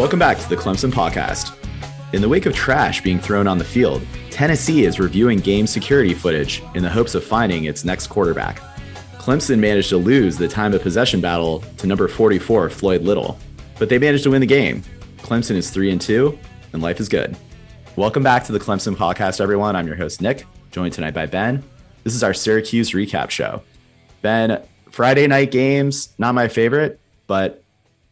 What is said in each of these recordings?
Welcome back to the Clemson Podcast. In the wake of trash being thrown on the field, Tennessee is reviewing game security footage in the hopes of finding its next quarterback. Clemson managed to lose the time of possession battle to number 44 Floyd Little, but they managed to win the game. Clemson is 3 and 2 and life is good. Welcome back to the Clemson Podcast everyone. I'm your host Nick, joined tonight by Ben. This is our Syracuse recap show. Ben, Friday night games, not my favorite, but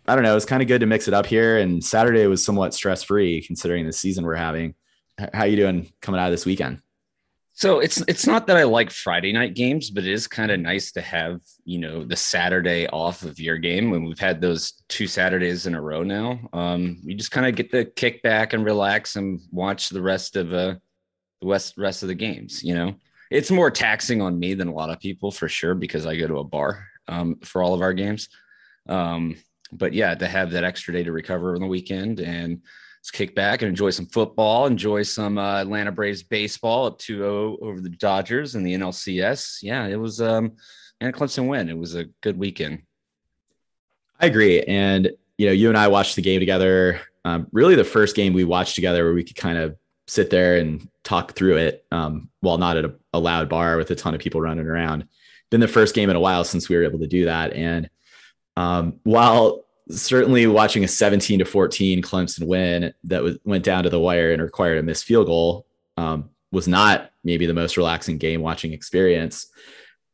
I don't know. It's kind of good to mix it up here. And Saturday was somewhat stress free considering the season we're having. How you doing coming out of this weekend? So it's it's not that I like Friday night games, but it is kind of nice to have you know the Saturday off of your game when we've had those two Saturdays in a row now. Um, you just kind of get to kick back and relax and watch the rest of uh, the west rest of the games. You know, it's more taxing on me than a lot of people for sure because I go to a bar um, for all of our games. Um, but yeah, to have that extra day to recover on the weekend and let's kick back and enjoy some football, enjoy some uh, Atlanta Braves baseball up 2-0 over the Dodgers and the NLCS. Yeah, it was um and a Clemson win. It was a good weekend. I agree. And, you know, you and I watched the game together. Um, really, the first game we watched together where we could kind of sit there and talk through it um, while not at a, a loud bar with a ton of people running around. Been the first game in a while since we were able to do that. And um, while certainly watching a 17 to 14 Clemson win that was, went down to the wire and required a missed field goal um, was not maybe the most relaxing game watching experience.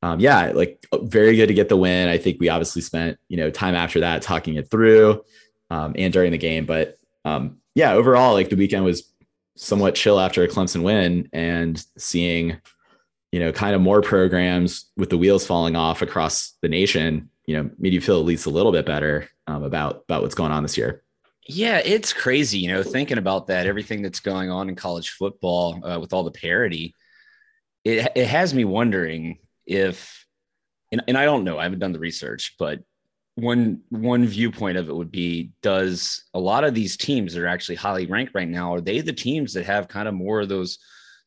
Um, yeah, like very good to get the win. I think we obviously spent you know time after that talking it through um, and during the game, but um, yeah, overall like the weekend was somewhat chill after a Clemson win and seeing you know kind of more programs with the wheels falling off across the nation. You know, made you feel at least a little bit better um, about about what's going on this year. Yeah, it's crazy, you know, thinking about that, everything that's going on in college football uh, with all the parity. It, it has me wondering if, and, and I don't know, I haven't done the research, but one one viewpoint of it would be: Does a lot of these teams that are actually highly ranked right now are they the teams that have kind of more of those,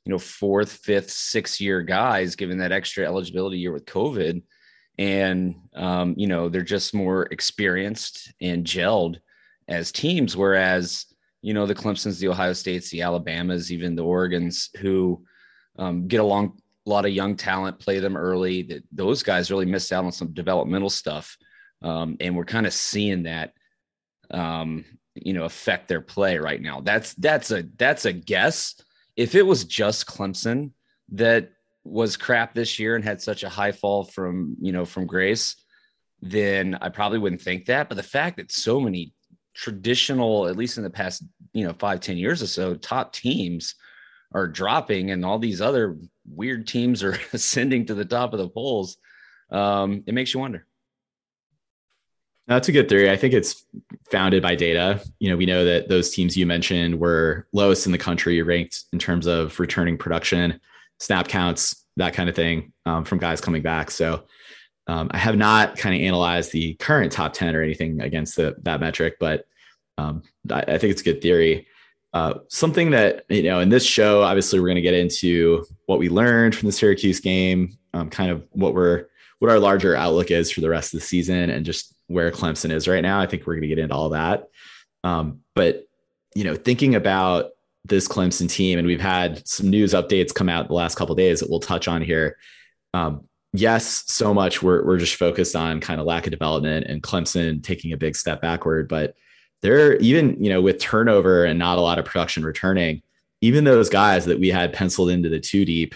you know, fourth, fifth, sixth year guys, given that extra eligibility year with COVID, and um, you know they're just more experienced and gelled as teams, whereas you know the Clemson's, the Ohio States, the Alabamas, even the Oregon's, who um, get along a lot of young talent, play them early. That those guys really missed out on some developmental stuff, um, and we're kind of seeing that, um, you know, affect their play right now. That's that's a that's a guess. If it was just Clemson that was crap this year and had such a high fall from you know from grace, then I probably wouldn't think that. But the fact that so many traditional, at least in the past, you know, five ten years or so, top teams are dropping and all these other weird teams are ascending to the top of the polls. Um, it makes you wonder. That's a good theory. I think it's founded by data. You know, we know that those teams you mentioned were lowest in the country ranked in terms of returning production, snap counts, that kind of thing um, from guys coming back. So um, I have not kind of analyzed the current top 10 or anything against the, that metric, but um, I, I think it's a good theory. Uh, something that, you know, in this show, obviously we're going to get into what we learned from the Syracuse game, um, kind of what we're, what our larger outlook is for the rest of the season and just where Clemson is right now. I think we're going to get into all that. Um, but, you know, thinking about this Clemson team, and we've had some news updates come out the last couple days that we'll touch on here. Um, yes, so much we're, we're just focused on kind of lack of development and Clemson taking a big step backward, but they're even, you know, with turnover and not a lot of production returning, even those guys that we had penciled into the two deep,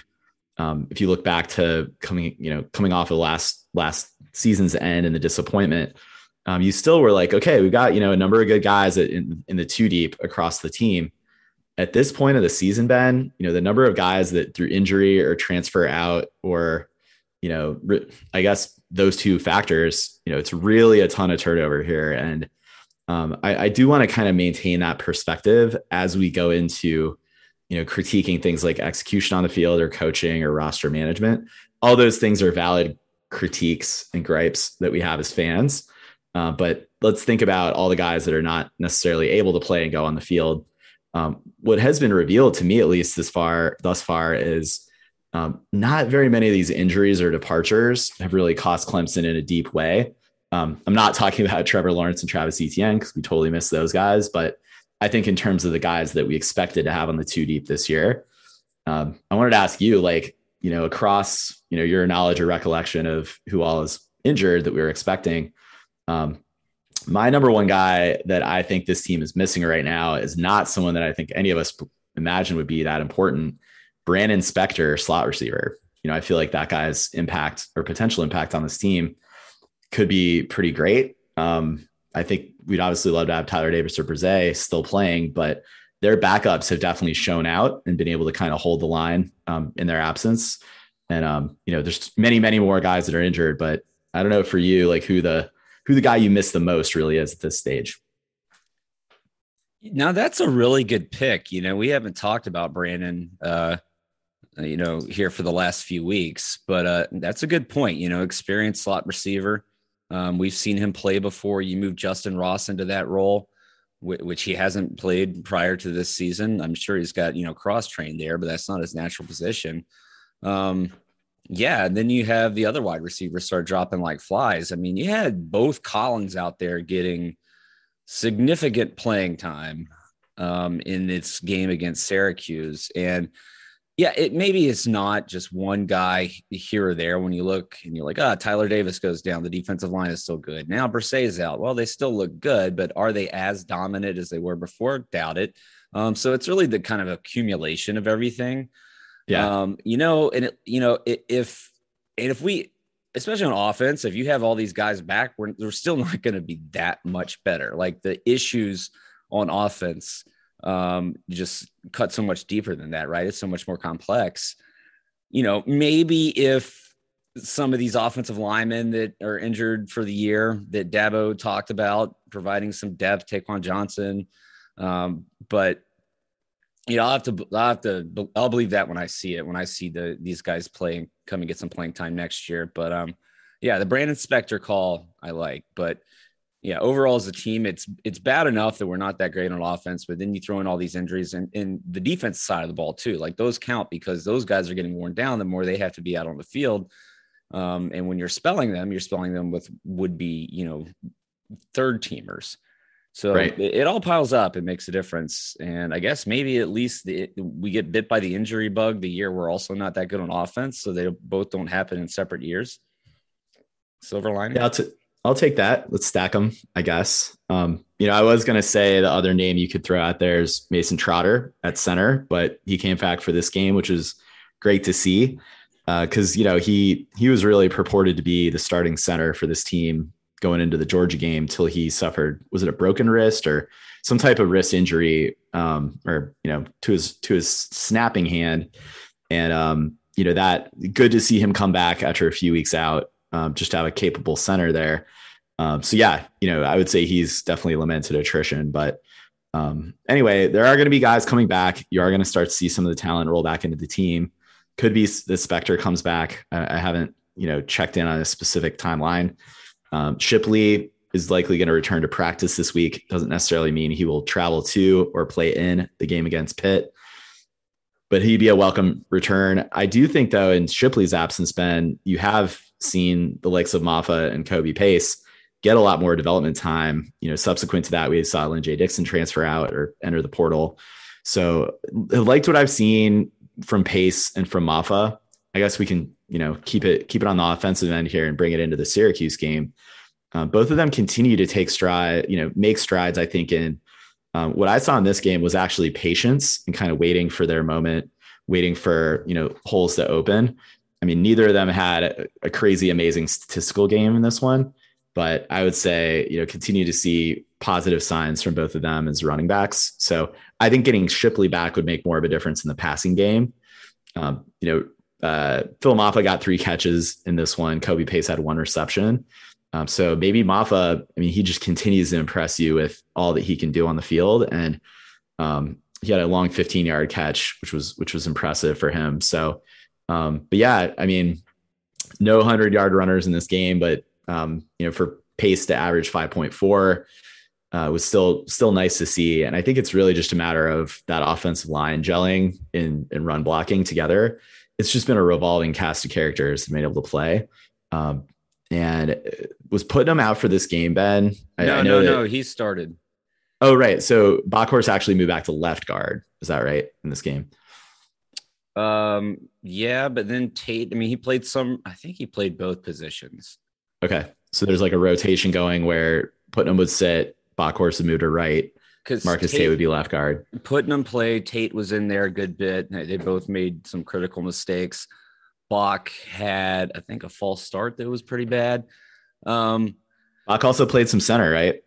um, if you look back to coming, you know, coming off of the last last season's end and the disappointment, um, you still were like, okay, we've got you know a number of good guys in, in the two deep across the team. At this point of the season, Ben, you know the number of guys that through injury or transfer out or, you know, I guess those two factors, you know, it's really a ton of turnover here. And um, I, I do want to kind of maintain that perspective as we go into, you know, critiquing things like execution on the field or coaching or roster management. All those things are valid critiques and gripes that we have as fans. Uh, but let's think about all the guys that are not necessarily able to play and go on the field. Um, what has been revealed to me, at least this far, thus far, is um, not very many of these injuries or departures have really cost Clemson in a deep way. Um, I'm not talking about Trevor Lawrence and Travis Etienne because we totally missed those guys, but I think in terms of the guys that we expected to have on the two deep this year, um, I wanted to ask you, like, you know, across you know your knowledge or recollection of who all is injured that we were expecting. Um, my number one guy that I think this team is missing right now is not someone that I think any of us imagine would be that important. Brannon Spector, slot receiver. You know, I feel like that guy's impact or potential impact on this team could be pretty great. Um, I think we'd obviously love to have Tyler Davis or Bresee still playing, but their backups have definitely shown out and been able to kind of hold the line um, in their absence. And um, you know, there's many, many more guys that are injured, but I don't know for you, like who the who the guy you miss the most really is at this stage. Now that's a really good pick. You know, we haven't talked about Brannon, uh, you know, here for the last few weeks, but uh, that's a good point. You know, experienced slot receiver. Um, we've seen him play before. You move Justin Ross into that role, which he hasn't played prior to this season. I'm sure he's got you know cross trained there, but that's not his natural position. Um, yeah, and then you have the other wide receivers start dropping like flies. I mean, you had both Collins out there getting significant playing time um, in this game against Syracuse, and yeah, it maybe it's not just one guy here or there. When you look and you're like, ah, oh, Tyler Davis goes down, the defensive line is still good. Now Bresee is out. Well, they still look good, but are they as dominant as they were before? Doubt it. Um, so it's really the kind of accumulation of everything. Yeah. Um, you know, and it, you know, if and if we especially on offense, if you have all these guys back, we're, we're still not going to be that much better. Like the issues on offense um, just cut so much deeper than that, right? It's so much more complex. You know, maybe if some of these offensive linemen that are injured for the year that Dabo talked about providing some depth, Tayquon Johnson, um, but you know, I'll have to, I'll have to, I'll believe that when I see it, when I see the these guys play and come and get some playing time next year. But um, yeah, the Brannon Spector call I like, but yeah, overall as a team, it's it's bad enough that we're not that great on offense, but then you throw in all these injuries and in the defense side of the ball too. Like those count because those guys are getting worn down the more they have to be out on the field. Um, and when you're spelling them, you're spelling them with would be you know third teamers. So right. it, it, all piles up. It makes a difference. And I guess maybe at least the, we get bit by the injury bug the year we're also not that good on offense. So they both don't happen in separate years. Silver lining. Yeah, I'll, t- I'll take that. Let's stack them, I guess. Um, you know, I was going to say the other name you could throw out there is Mason Trotter at center, but he came back for this game, which is great to see. Because uh, you know he he was really purported to be the starting center for this team going into the Georgia game till he suffered was it a broken wrist or some type of wrist injury um, or you know to his to his snapping hand? And um, you know that good to see him come back after a few weeks out um, just to have a capable center there. Um, so yeah you know I would say he's definitely lamented attrition but um, anyway there are going to be guys coming back. You are going to start to see some of the talent roll back into the team. Could be the Spector comes back. I, I haven't you know checked in on a specific timeline um, Shipley is likely going to return to practice this week. Doesn't necessarily mean he will travel to or play in the game against Pitt, but he'd be a welcome return. I do think, though, in Shipley's absence, Ben, you have seen the likes of Mafah and Kobe Pace get a lot more development time. You know, subsequent to that, we saw Lyn-J Dixon transfer out or enter the portal. So I liked what I've seen from Pace and from Mafah. I guess we can you know keep it keep it on the offensive end here and bring it into the Syracuse game. Uh, both of them continue to take stride, you know, make strides. I think in um, what I saw in this game was actually patience and kind of waiting for their moment, waiting for you know holes to open. I mean, neither of them had a, a crazy, amazing statistical game in this one, but I would say you know continue to see positive signs from both of them as running backs. So I think getting Shipley back would make more of a difference in the passing game. Um, you know, uh, Phil Mafah got three catches in this one. Kobe Pace had one reception. Um, so maybe Maffa, I mean, he just continues to impress you with all that he can do on the field. And um, he had a long 15 yard catch, which was, which was impressive for him. So, um, but yeah, I mean, no hundred yard runners in this game, but, um, you know, for pace to average 5.4, uh, was still still nice to see. And I think it's really just a matter of that offensive line gelling in and run blocking together. It's just been a revolving cast of characters made able to play. Um, and was putting him out for this game, Ben. I, no, I no, that, no. He started. Oh, right. So Bockhorst actually moved back to left guard. Is that right in this game? Um, yeah, but then Tate, I mean, he played some, I think he played both positions. Okay. So there's like a rotation going where Putnam would sit, Bockhorst would move to right. Because Marcus Tate, Tate would be left guard. Putnam played. Tate was in there a good bit. They both made some critical mistakes. Bach had, I think, a false start that was pretty bad. Um, Bach also played some center, right?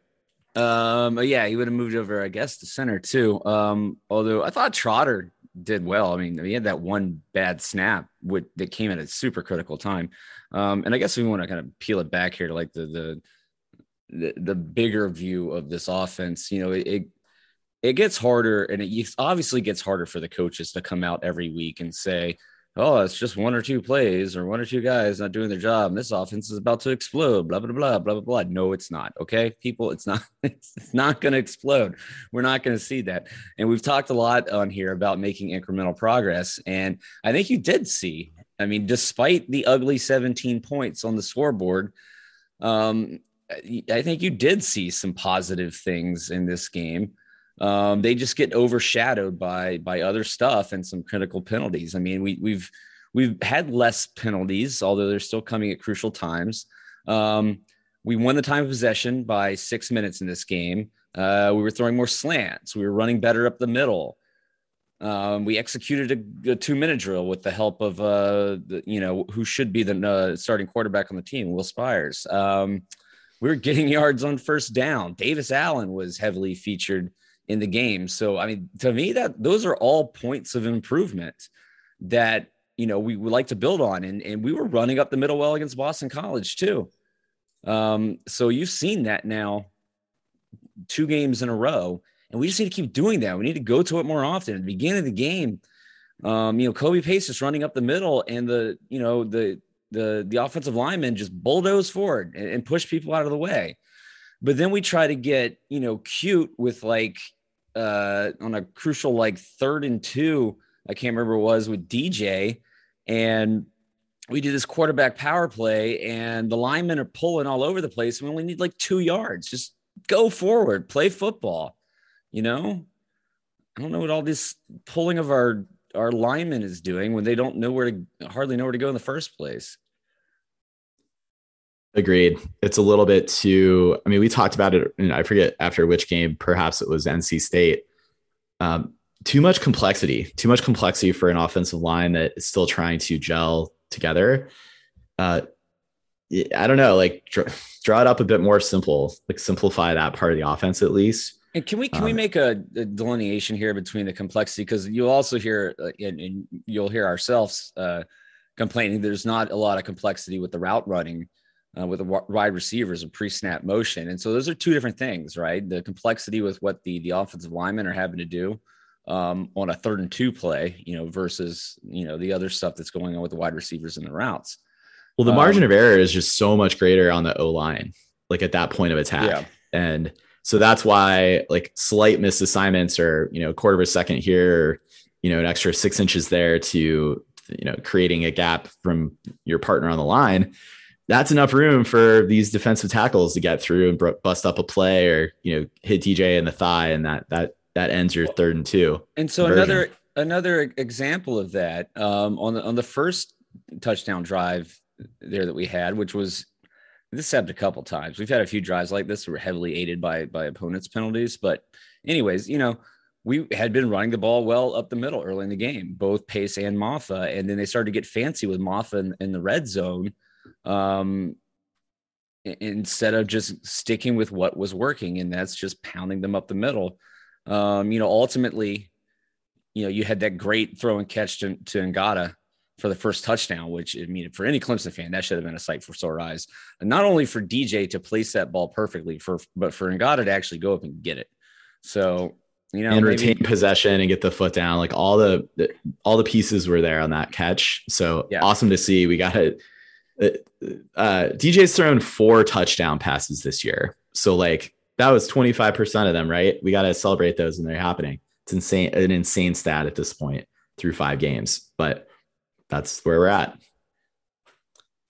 Um, yeah, he would have moved over, I guess, to center too. Um, although I thought Trotter did well. I mean, he had that one bad snap with, that came at a super critical time. Um, and I guess we want to kind of peel it back here to like the the the, the bigger view of this offense. You know, it, it it gets harder, and it obviously gets harder for the coaches to come out every week and say, oh, it's just one or two plays or one or two guys not doing their job. And this offense is about to explode, blah, blah, blah, blah, blah, blah. No, it's not. Okay. People, it's not, it's not going to explode. We're not going to see that. And we've talked a lot on here about making incremental progress. And I think you did see, I mean, despite the ugly 17 points on the scoreboard, um, I think you did see some positive things in this game um, they just get overshadowed by by other stuff and some critical penalties. I mean, we we've we've had less penalties, although they're still coming at crucial times. Um, we won the time of possession by six minutes in this game. Uh, we were throwing more slants. We were running better up the middle. Um, we executed a, a, two-minute drill with the help of, uh, the, you know, who should be the uh, starting quarterback on the team, Will Spiers. Um, we were getting yards on first down. Davis Allen was heavily featured in the game. So I mean, to me, that those are all points of improvement that you know we would like to build on. And and we were running up the middle well against Boston College too. Um, so you've seen that now two games in a row, and we just need to keep doing that. We need to go to it more often. At the beginning of the game, um, you know, Kobe Pace is running up the middle, and the you know the the the offensive linemen just bulldoze forward and, and push people out of the way. But then we try to get, you know, cute with like uh on a crucial like third and two, I can't remember what it was with DJ. And we do this quarterback power play, and the linemen are pulling all over the place. We only need like two yards. Just go forward, play football. You know, I don't know what all this pulling of our our linemen is doing when they don't know where to hardly know where to go in the first place. Agreed. It's a little bit too. I mean, we talked about it. And I forget after which game. Perhaps it was NC State. Um, too much complexity. Too much complexity for an offensive line that is still trying to gel together. Uh, I don't know. Like draw, draw it up a bit more simple. Like simplify that part of the offense at least. And can we can um, we make a, a, delineation here between the complexity? Because you'll also hear uh, and, and, you'll hear ourselves uh, complaining. There's not a lot of complexity with the route running uh, with the wide receivers and pre-snap motion. And so those are two different things, right? The complexity with what the the offensive linemen are having to do um, on a third and two play, you know, versus you know the other stuff that's going on with the wide receivers and the routes. Well, the margin um, of error is just so much greater on the O line, like at that point of attack, yeah. and so that's why like slight missed assignments or you know a quarter of a second here, you know, an extra six inches there to you know creating a gap from your partner on the line that's enough room for these defensive tackles to get through and bust up a play or you know hit DJ in the thigh, and that that that ends your third and two. And so version. another another example of that um, on the on the first touchdown drive there that we had, which was this happened a couple times. We've had a few drives like this that were heavily aided by by opponents' penalties, but anyways, you know. We had been running the ball well up the middle early in the game, both Pace and Mafah. And then they started to get fancy with Mafah in, in the red zone um, instead of just sticking with what was working, and that's just pounding them up the middle. Um, you know, ultimately, you know, you had that great throw and catch to, to Ngata for the first touchdown, which I mean, for any Clemson fan, that should have been a sight for sore eyes. And not only for DJ to place that ball perfectly, for but for Ngata to actually go up and get it. So you know, and maybe- retain possession and get the foot down. Like all the, the all the pieces were there on that catch. So Yeah. awesome to see. We got it. Uh, uh, DJ's thrown four touchdown passes this year. So like that was 25% of them, right? We got to celebrate those when they're happening. It's insane, an insane stat at this point through five games, but that's where we're at.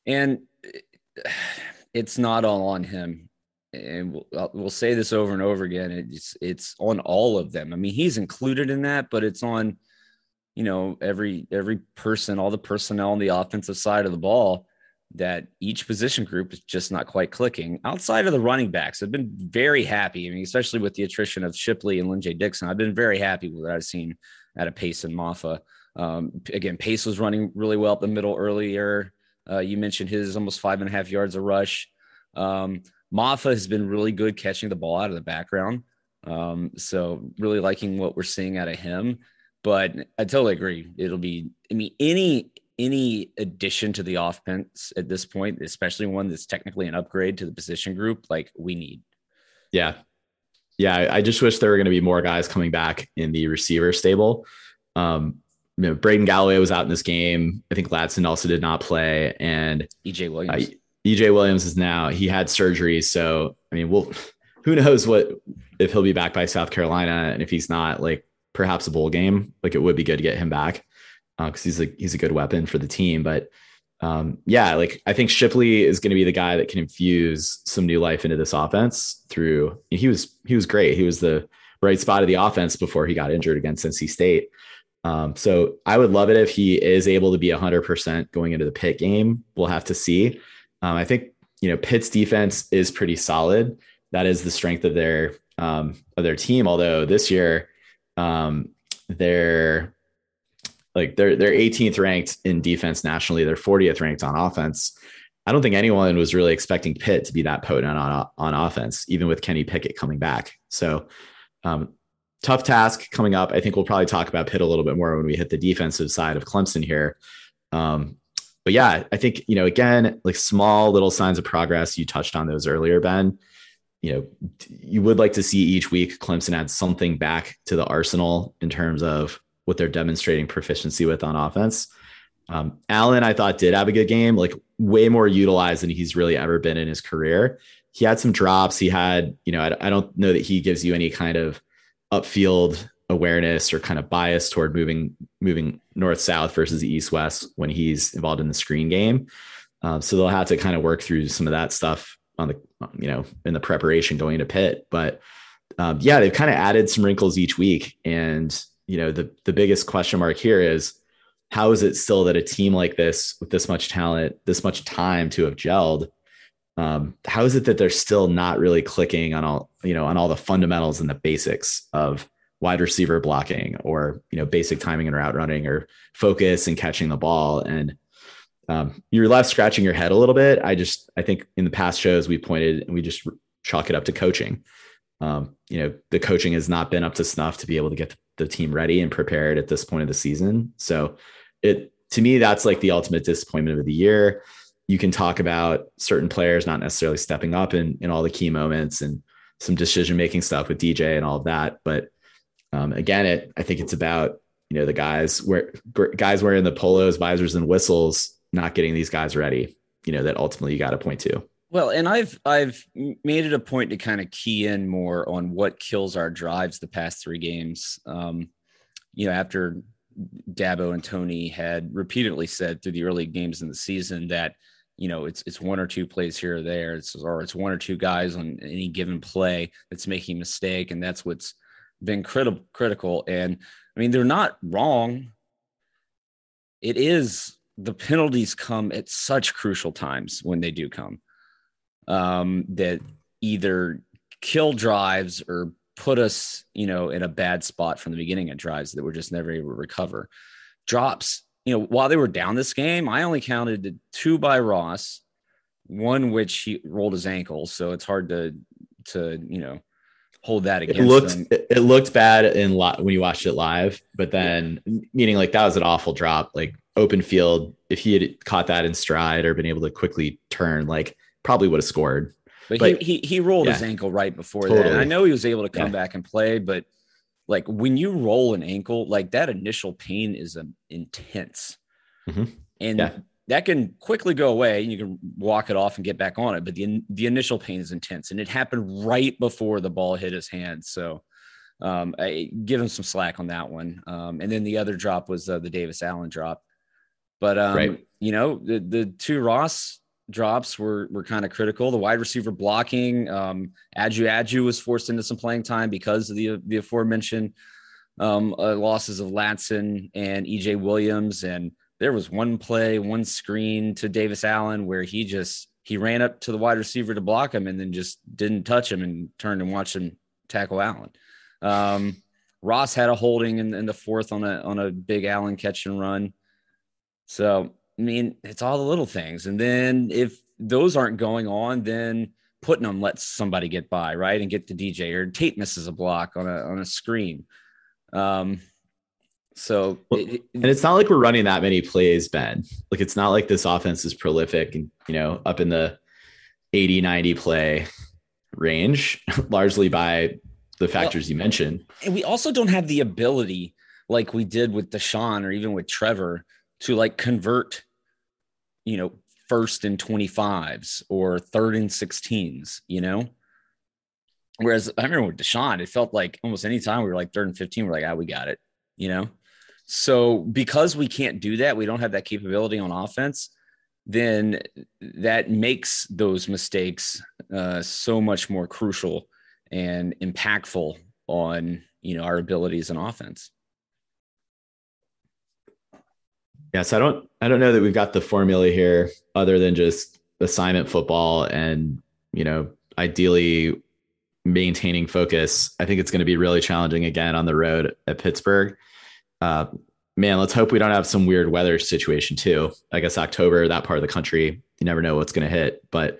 and it's not all on him and we'll, uh, we'll say this over and over again it's it's on all of them i mean he's included in that but it's on you know every every person all the personnel on the offensive side of the ball that each position group is just not quite clicking outside of the running backs i've been very happy i mean especially with the attrition of shipley and lynn j dixon i've been very happy with what i've seen out of pace and Mafah. um, again pace was running really well up the middle earlier uh, you mentioned his almost five and a half yards a rush. Um, Mafah has been really good catching the ball out of the background. Um, so really liking what we're seeing out of him. But I totally agree. It'll be, I mean, any any addition to the offense at this point, especially one that's technically an upgrade to the position group, like we need. Yeah. Yeah. I- just wish there were going to be more guys coming back in the receiver stable. Um, you know, Braden Galloway was out in this game. I think Ladson also did not play. And EJ uh, Williams. EJ Williams is now, he had surgery. So, I mean, we'll, who knows what, if he'll be back by South Carolina. And if he's not, like perhaps a bowl game, like it would be good to get him back because he's a, he's a good weapon for the team. But um, yeah, like I think Shipley is going to be the guy that can infuse some new life into this offense through. He was he was great. He was the bright spot of the offense before he got injured against NC State. Um, so I would love it if he is able to be 100% going into the Pitt game. We'll have to see. Um, I think you know Pitt's defense is pretty solid. That is the strength of their um, of their team. Although this year, um, they're like they're they're 18th ranked in defense nationally. They're 40th ranked on offense. I don't think anyone was really expecting Pitt to be that potent on on offense, even with Kenny Pickett coming back. So um, tough task coming up. I think we'll probably talk about Pitt a little bit more when we hit the defensive side of Clemson here. Um, but yeah, I think you know again like small little signs of progress. You touched on those earlier, Ben. You know, you would like to see each week Clemson add something back to the arsenal in terms of what they're demonstrating proficiency with on offense. Um, Allen, I thought, did have a good game, like way more utilized than he's really ever been in his career. He had some drops. He had, you know, I, I don't know that he gives you any kind of upfield awareness or kind of bias toward moving moving north south versus east west when he's involved in the screen game. Um, so they'll have to kind of work through some of that stuff on the, you know, in the preparation going to pit. But um, yeah, they've kind of added some wrinkles each week, and you know, the the biggest question mark here is how is it still that a team like this with this much talent, this much time to have gelled, um, how is it that they're still not really clicking on all, you know, on all the fundamentals and the basics of wide receiver blocking or, you know, basic timing and route running or focus and catching the ball. And um, you're left scratching your head a little bit. I just, I think in the past shows we pointed and we just chalk it up to coaching. Um, you know, the coaching has not been up to snuff to be able to get the team ready and prepared at this point of the season. So it to me, that's like the ultimate disappointment of the year. You can talk about certain players not necessarily stepping up in, in all the key moments and some decision making stuff with DJ and all of that. But um, again, it I think it's about you know the guys where guys wearing the polos, visors, and whistles not getting these guys ready. You know that ultimately you got to point to. Well, and I've I've made it a point to kind of key in more on what kills our drives the past three games. Um, you know, after Dabo and Tony had repeatedly said through the early games in the season that you know it's it's one or two plays here or there, it's or it's one or two guys on any given play that's making a mistake, and that's what's been critical critical. And I mean, they're not wrong. It is the penalties come at such crucial times when they do come um, that either kill drives or put us, you know, in a bad spot from the beginning of drives that we're just never able to recover. Drops, you know, while they were down this game, I only counted two by Ross, one which he rolled his ankle, so it's hard to to you know hold that against It looked them. it, looked bad in li- when you watched it live, but then meaning like that was an awful drop. Like open field, if he had caught that in stride or been able to quickly turn, like probably would have scored. But, But- he, he he rolled his ankle right before that. And I know he was able to come Yeah. back and play, but like when you roll an ankle, like that initial pain is um, intense. Mhm. And Yeah. that can quickly go away. And you can walk it off and get back on it. But the the initial pain is intense. And it happened right before the ball hit his hand. So um, I give him some slack on that one. Um, and then the other drop was uh, the Davis Allen drop. But um, Right. you know, the the two Ross drops were were kind of critical. The wide receiver blocking, um, Ajou was forced into some playing time because of the the aforementioned um, uh, losses of Ladson and EJ Williams. And there was one play, one screen to Davis Allen where he just he ran up to the wide receiver to block him and then just didn't touch him and turned and watched him tackle Allen. Um, Ross had a holding in, in the fourth on a on a big Allen catch and run. So I mean, it's all the little things. And then if those aren't going on, then Putnam lets somebody get by, right, and get to DJ, or Tate misses a block on a on a screen. Um, so Well, it- And it's not like we're running that many plays, Ben. Like it's not like this offense is prolific and, you know, up in the 80, 90 play range, largely by the factors you mentioned. and we also don't have the ability like we did with Deshaun or even with Trevor to like convert, you know, first and 25s or third and 16s, you know? Whereas I remember with Deshaun, it felt like almost any time we were like third and 15, we're like, ah, we got it, you know? So because we can't do that, we don't have that capability on offense, then that makes those mistakes uh, so much more crucial and impactful on you know our abilities in offense. Yeah, so I don't I don't know that we've got the formula here other than just assignment football and, you know, ideally maintaining focus. I think it's going to be really challenging again on the road at Pittsburgh. Uh, man, let's hope we don't have some weird weather situation too. I guess October, that part of the country, you never know what's going to hit. But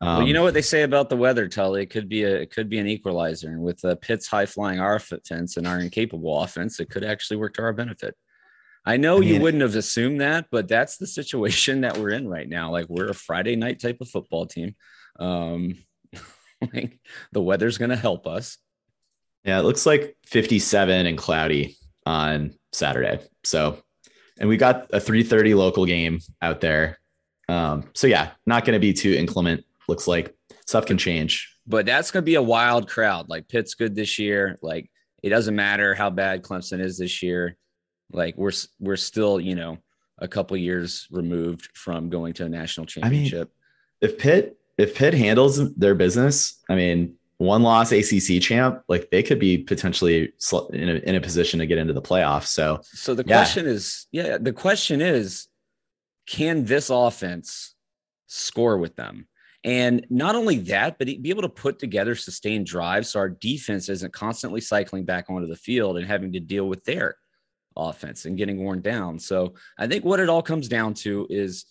um, well, you know what they say about the weather, Tully. It could be a it could be an equalizer, and with uh, Pitt's high flying offense and our incapable offense, it could actually work to our benefit. I know I you wouldn't have assumed that, but that's the situation that we're in right now. Like we're a Friday night type of football team. Um, like the weather's going to help us. Yeah, it looks like 57 and cloudy on Saturday. So, and we got a 3:30 local game out there. Um, so yeah, not going to be too inclement. Looks like stuff can change. but that's going to be a wild crowd. Like Pitt's good this year. Like it doesn't matter how bad Clemson is this year. Like we're we're still you know a couple years removed from going to a national I mean, championship. If Pitt if Pitt handles their business, I mean, one loss ACC champ, like they could be potentially in a, in a position to get into the playoffs. So so the yeah. question is, yeah, the question is, can this offense score with them? And not only that, but be able to put together sustained drives so our defense isn't constantly cycling back onto the field and having to deal with their offense and getting worn down. So I think what it all comes down to is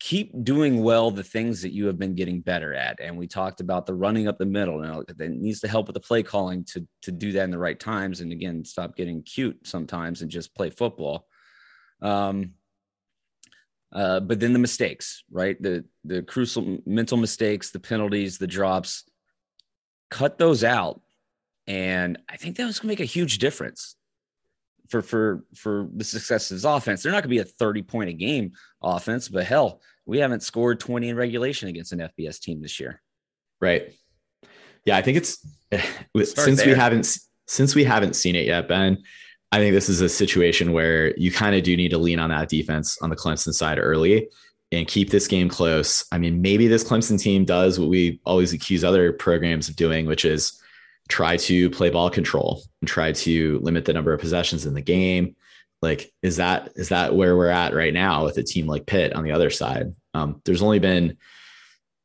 keep doing well the things that you have been getting better at. And we talked about the running up the middle. Now that needs to help with the play calling to to do that in the right times. And again, stop getting cute sometimes and just play football. Um, uh, but then the mistakes, right? The the crucial mental mistakes, the penalties, the drops, cut those out, and I think that was going to make a huge difference for for for the success of his offense. They're not going to be a thirty point a game offense, but hell, we haven't scored twenty in regulation against an FBS team this year. Right. Yeah, I think it's since we haven't since we haven't seen it yet, Ben. I think this is a situation where you kind of do need to lean on that defense on the Clemson side early and keep this game close. I mean, maybe this Clemson team does what we always accuse other programs of doing, which is try to play ball control and try to limit the number of possessions in the game. Like, is that is that where we're at right now with a team like Pitt on the other side? Um, there's only been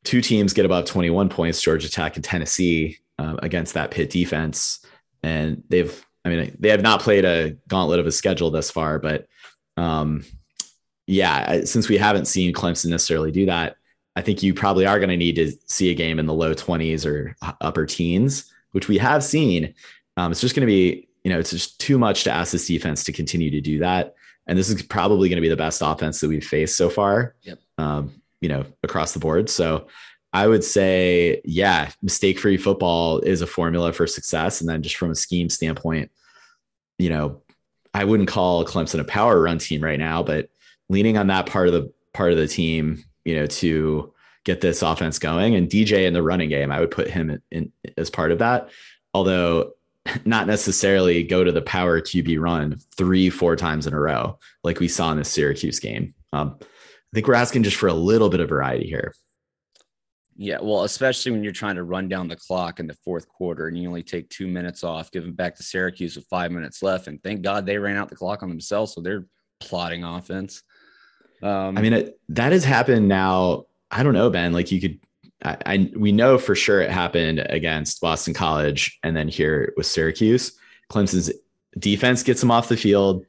two teams get above 21 points, Georgia Tech and Tennessee, uh, against that Pitt defense, and they've I mean, they have not played a gauntlet of a schedule thus far, but um, yeah, since we haven't seen Clemson necessarily do that, I think you probably are going to need to see a game in the low 20s or upper teens, which we have seen. Um, it's just going to be, you know, it's just too much to ask this defense to continue to do that. And this is probably going to be the best offense that we've faced so far. Yep. Um, you know, across the board. So I would say, yeah, mistake free football is a formula for success. And then just from a scheme standpoint, you know, I wouldn't call Clemson a power run team right now, but leaning on that part of the part of the team, you know, to get this offense going and DJ in the running game, I would put him in, in as part of that. Although not necessarily go to the power QB run three, four times in a row, like we saw in the Syracuse game. Um, I think we're asking just for a little bit of variety here. Yeah, well, especially when you're trying to run down the clock in the fourth quarter and you only take two minutes off, giving back to Syracuse with five minutes left. And thank God they ran out the clock on themselves. So they're plotting offense. Um, I mean, it, that has happened now. I don't know, Ben. Like you could, I, I we know for sure it happened against Boston College, and then here with Syracuse. Clemson's defense gets them off the field.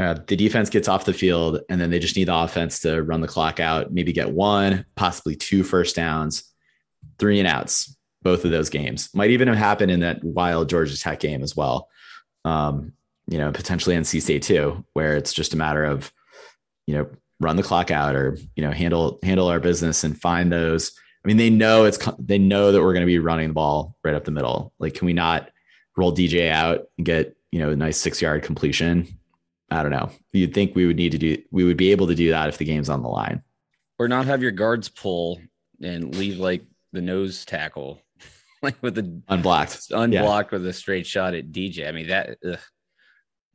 Uh, the defense gets off the field, and then they just need the offense to run the clock out. Maybe get one, possibly two first downs, three and outs. Both of those games might even have happened in that wild Georgia Tech game as well. Um, you know, potentially NC State too, where it's just a matter of, you know, run the clock out or you know handle handle our business and find those. I mean, they know it's they know that we're going to be running the ball right up the middle. Like, can we not roll DJ out and get you know a nice six yard completion? I don't know. You'd think we would need to do we would be able to do that if the game's on the line. or not have your guards pull and leave like the nose tackle, like with the Unblocked. unblocked with a straight shot at DJ. I mean that. Ugh.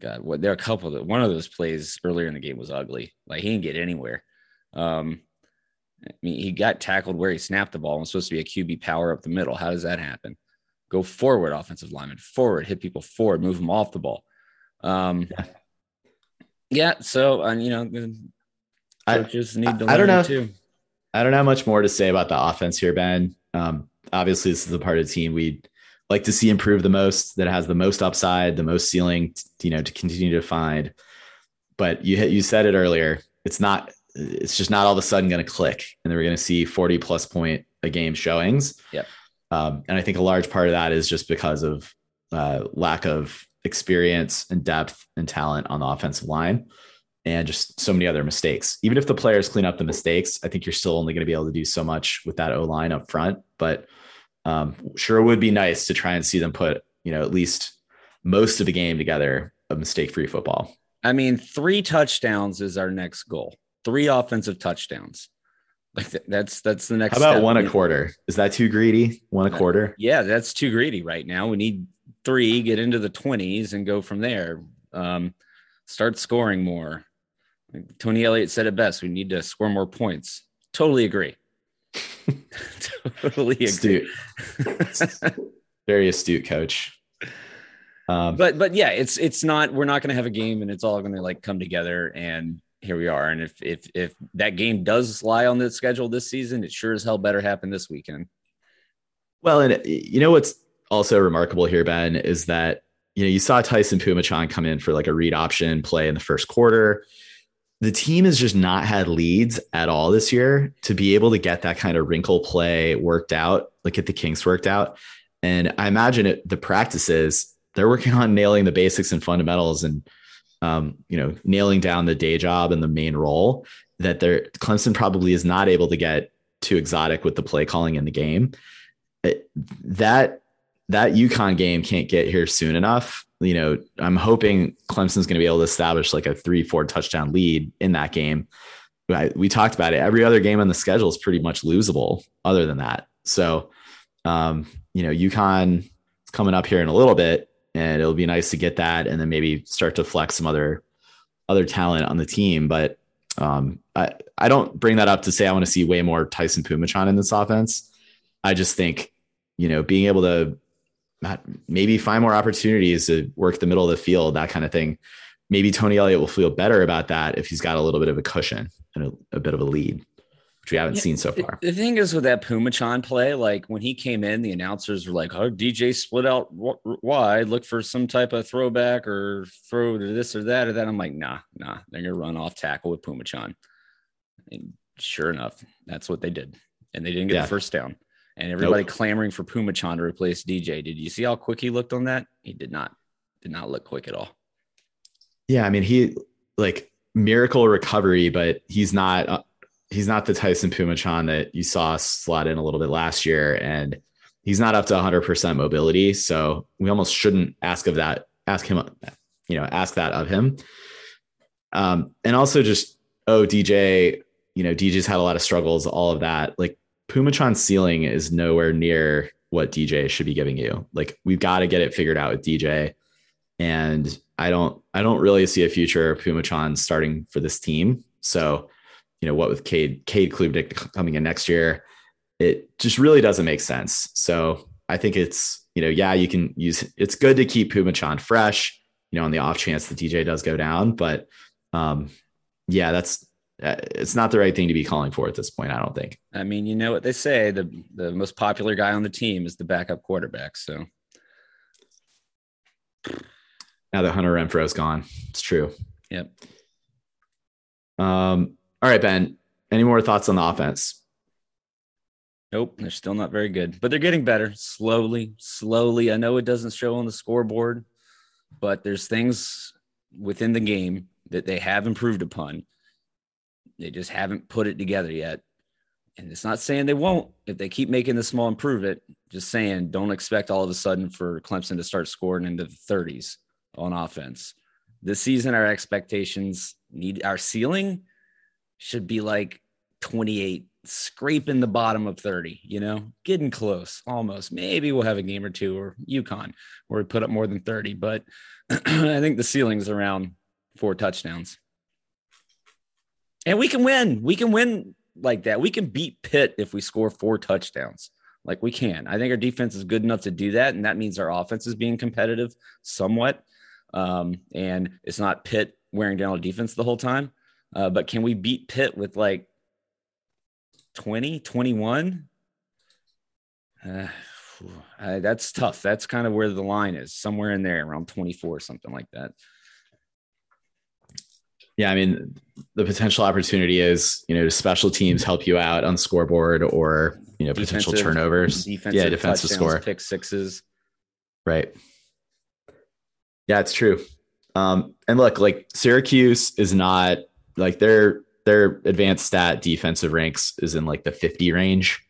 God, what there are a couple that one of those plays earlier in the game was ugly. Like he didn't get anywhere. Um, I mean, he got tackled where he snapped the ball. and was supposed to be a QB power up the middle. How does that happen? Go forward, offensive lineman, forward, hit people forward, move them off the ball. Um, Yeah. yeah. So, and you know, I- just need to. I- I don't know. too. I don't have much more to say about the offense here, Ben. Um, obviously, this is the part of the team we'd like to see improve the most, that has the most upside, the most ceiling, you know, to continue to find. But you you said it earlier. It's not. It's just not all of a sudden going to click, and then we're going to see forty plus point a game showings. Yep. Um, and I think a large part of that is just because of uh, lack of experience and depth and talent on the offensive line and just so many other mistakes. Even if the players clean up the mistakes, I think you're still only going to be able to do so much with that O line up front. But um, sure would be nice to try and see them put, you know, at least most of the game together of mistake free football. I mean, three touchdowns is our next goal. Three offensive touchdowns. Like th- that's that's the next. How about step. one a quarter? Is that too greedy? One a Uh, quarter? Yeah, that's too greedy right now. We need three, get into the twenties, and go from there. Um, start scoring more. Tony Elliott said it best. We need to score more points. Totally agree. totally agree. Astute. Very astute coach. Um, but but yeah, it's it's not. We're not going to have a game, and it's all going to like come together. And here we are. And if if if that game does lie on the schedule this season, it sure as hell better happen this weekend. Well, and you know what's also remarkable here, Ben, is that you know you saw Tyson Phommachanh come in for like a read option play in the first quarter. The team has just not had leads at all this year to be able to get that kind of wrinkle play worked out, like get the kinks worked out. And I imagine it the practices they're working on nailing the basics and fundamentals and um, you know nailing down the day job and the main role that they're Clemson probably is not able to get too exotic with the play calling in the game it- that that UConn game can't get here soon enough. You know, I'm hoping Clemson's going to be able to establish like a three, four touchdown lead in that game. I, we talked about it. Every other game on the schedule is pretty much losable other than that. So, um, you know, UConn is coming up here in a little bit and it'll be nice to get that and then maybe start to flex some other, other talent on the team. But, um, I, I don't bring that up to say I want to see way more Tyson Phommachanh in this offense. I just think, you know, being able to maybe find more opportunities to work the middle of the field, that kind of thing. Maybe Tony Elliott will feel better about that if he's got a little bit of a cushion and a, a bit of a lead, which we haven't Yeah, seen so far. The thing is with that Phommachanh play, like when he came in, the announcers were like, "Oh, DJ split out wide, look for some type of throwback or throw to this or that or that." I'm like, "Nah, nah, they're gonna run off tackle with Phommachanh." And sure enough, that's what they did, and they didn't get Yeah. the first down. And everybody clamoring for Phommachanh to replace DJ. Did you see how quick he looked on that? He did not. Did not look quick at all. Yeah, I mean he like miracle recovery, but he's not uh, he's not the Tyson Phommachanh that you saw slot in a little bit last year, and he's not up to 100 percent mobility. So we almost shouldn't ask of that, ask him, you know, ask that of him. Um, and also just oh DJ, you know, DJ's had a lot of struggles, all of that. Like Phommachanh's ceiling is nowhere near what DJ should be giving you. Like we've got to get it figured out with DJ. And I don't I don't really see a future Phommachanh starting for this team. So, you know, what with Cade Cade Klubnik coming in next year, it just really doesn't make sense. So I think it's, you know, yeah, you can use it's good to keep Phommachanh fresh, you know, on the off chance the DJ does go down. But um, yeah, that's it's not the right thing to be calling for at this point. I don't think. I mean, you know what they say the the most popular guy on the team is the backup quarterback. So now that Hunter Renfrow's gone, it's true. Yep. Um. All right, Ben. Any more thoughts on the offense? Nope, they're still not very good, but they're getting better slowly, slowly. I know it doesn't show on the scoreboard, but there's things within the game that they have improved upon. They just haven't put it together yet. And it's not saying they won't if they keep making the small improvement. Just saying, don't expect all of a sudden for Clemson to start scoring into the 30s on offense. This season, our expectations need our ceiling should be like 28, scraping the bottom of 30, you know, getting close almost. Maybe we'll have a game or two or UConn where we put up more than 30, but I think the ceiling's around four touchdowns. And we can win. We can win like that. We can beat Pitt if we score four touchdowns. Like we can. I think our defense is good enough to do that. And that means our offense is being competitive somewhat. Um, and it's not Pitt wearing down our defense the whole time. Uh, but can we beat Pitt with like 20, 21? Uh, that's tough. That's kind of where the line is, somewhere in there around 24, something like that. Yeah, I mean, the potential opportunity is, you know, special teams help you out on scoreboard or, you know, potential Defensive- turnovers. Defensive yeah, defensive score. pick sixes. Right. Yeah, it's true. Um, and look, like Syracuse is not like their their advanced stat defensive ranks is in like the 50 range,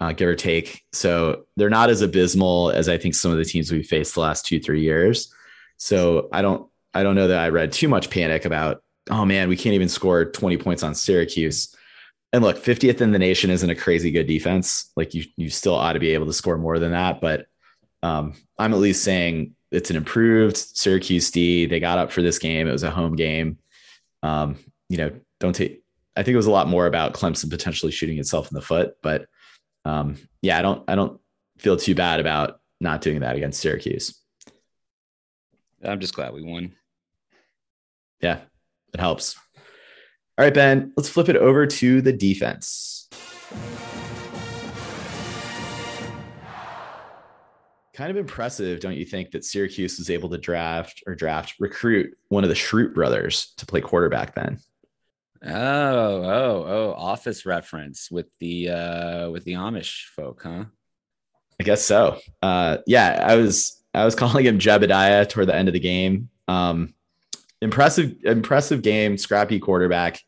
uh, give or take. So they're not as abysmal as I think some of the teams we've faced the last two, three years. So I don't I don't know that I read too much panic about, oh man, we can't even score 20 points on Syracuse. And look, 50th in the nation isn't a crazy good defense. Like you you still ought to be able to score more than that. But um, I'm at least saying it's an improved Syracuse D. They got up for this game. It was a home game. Um, you know, don't take. I think it was a lot more about Clemson potentially shooting itself in the foot, but um, yeah, I don't. I don't feel too bad about not doing that against Syracuse. I'm just glad we won. Yeah, it helps. All right, Ben, let's flip it over to the defense. Kind of impressive, don't you think, that Syracuse was able to draft or draft, recruit one of the Schrute brothers to play quarterback then? Oh, oh, oh, office reference with the uh with the Amish folk, huh? I guess so. Uh, yeah, I was I was calling him Jebediah toward the end of the game. Um, impressive, impressive game, scrappy quarterback.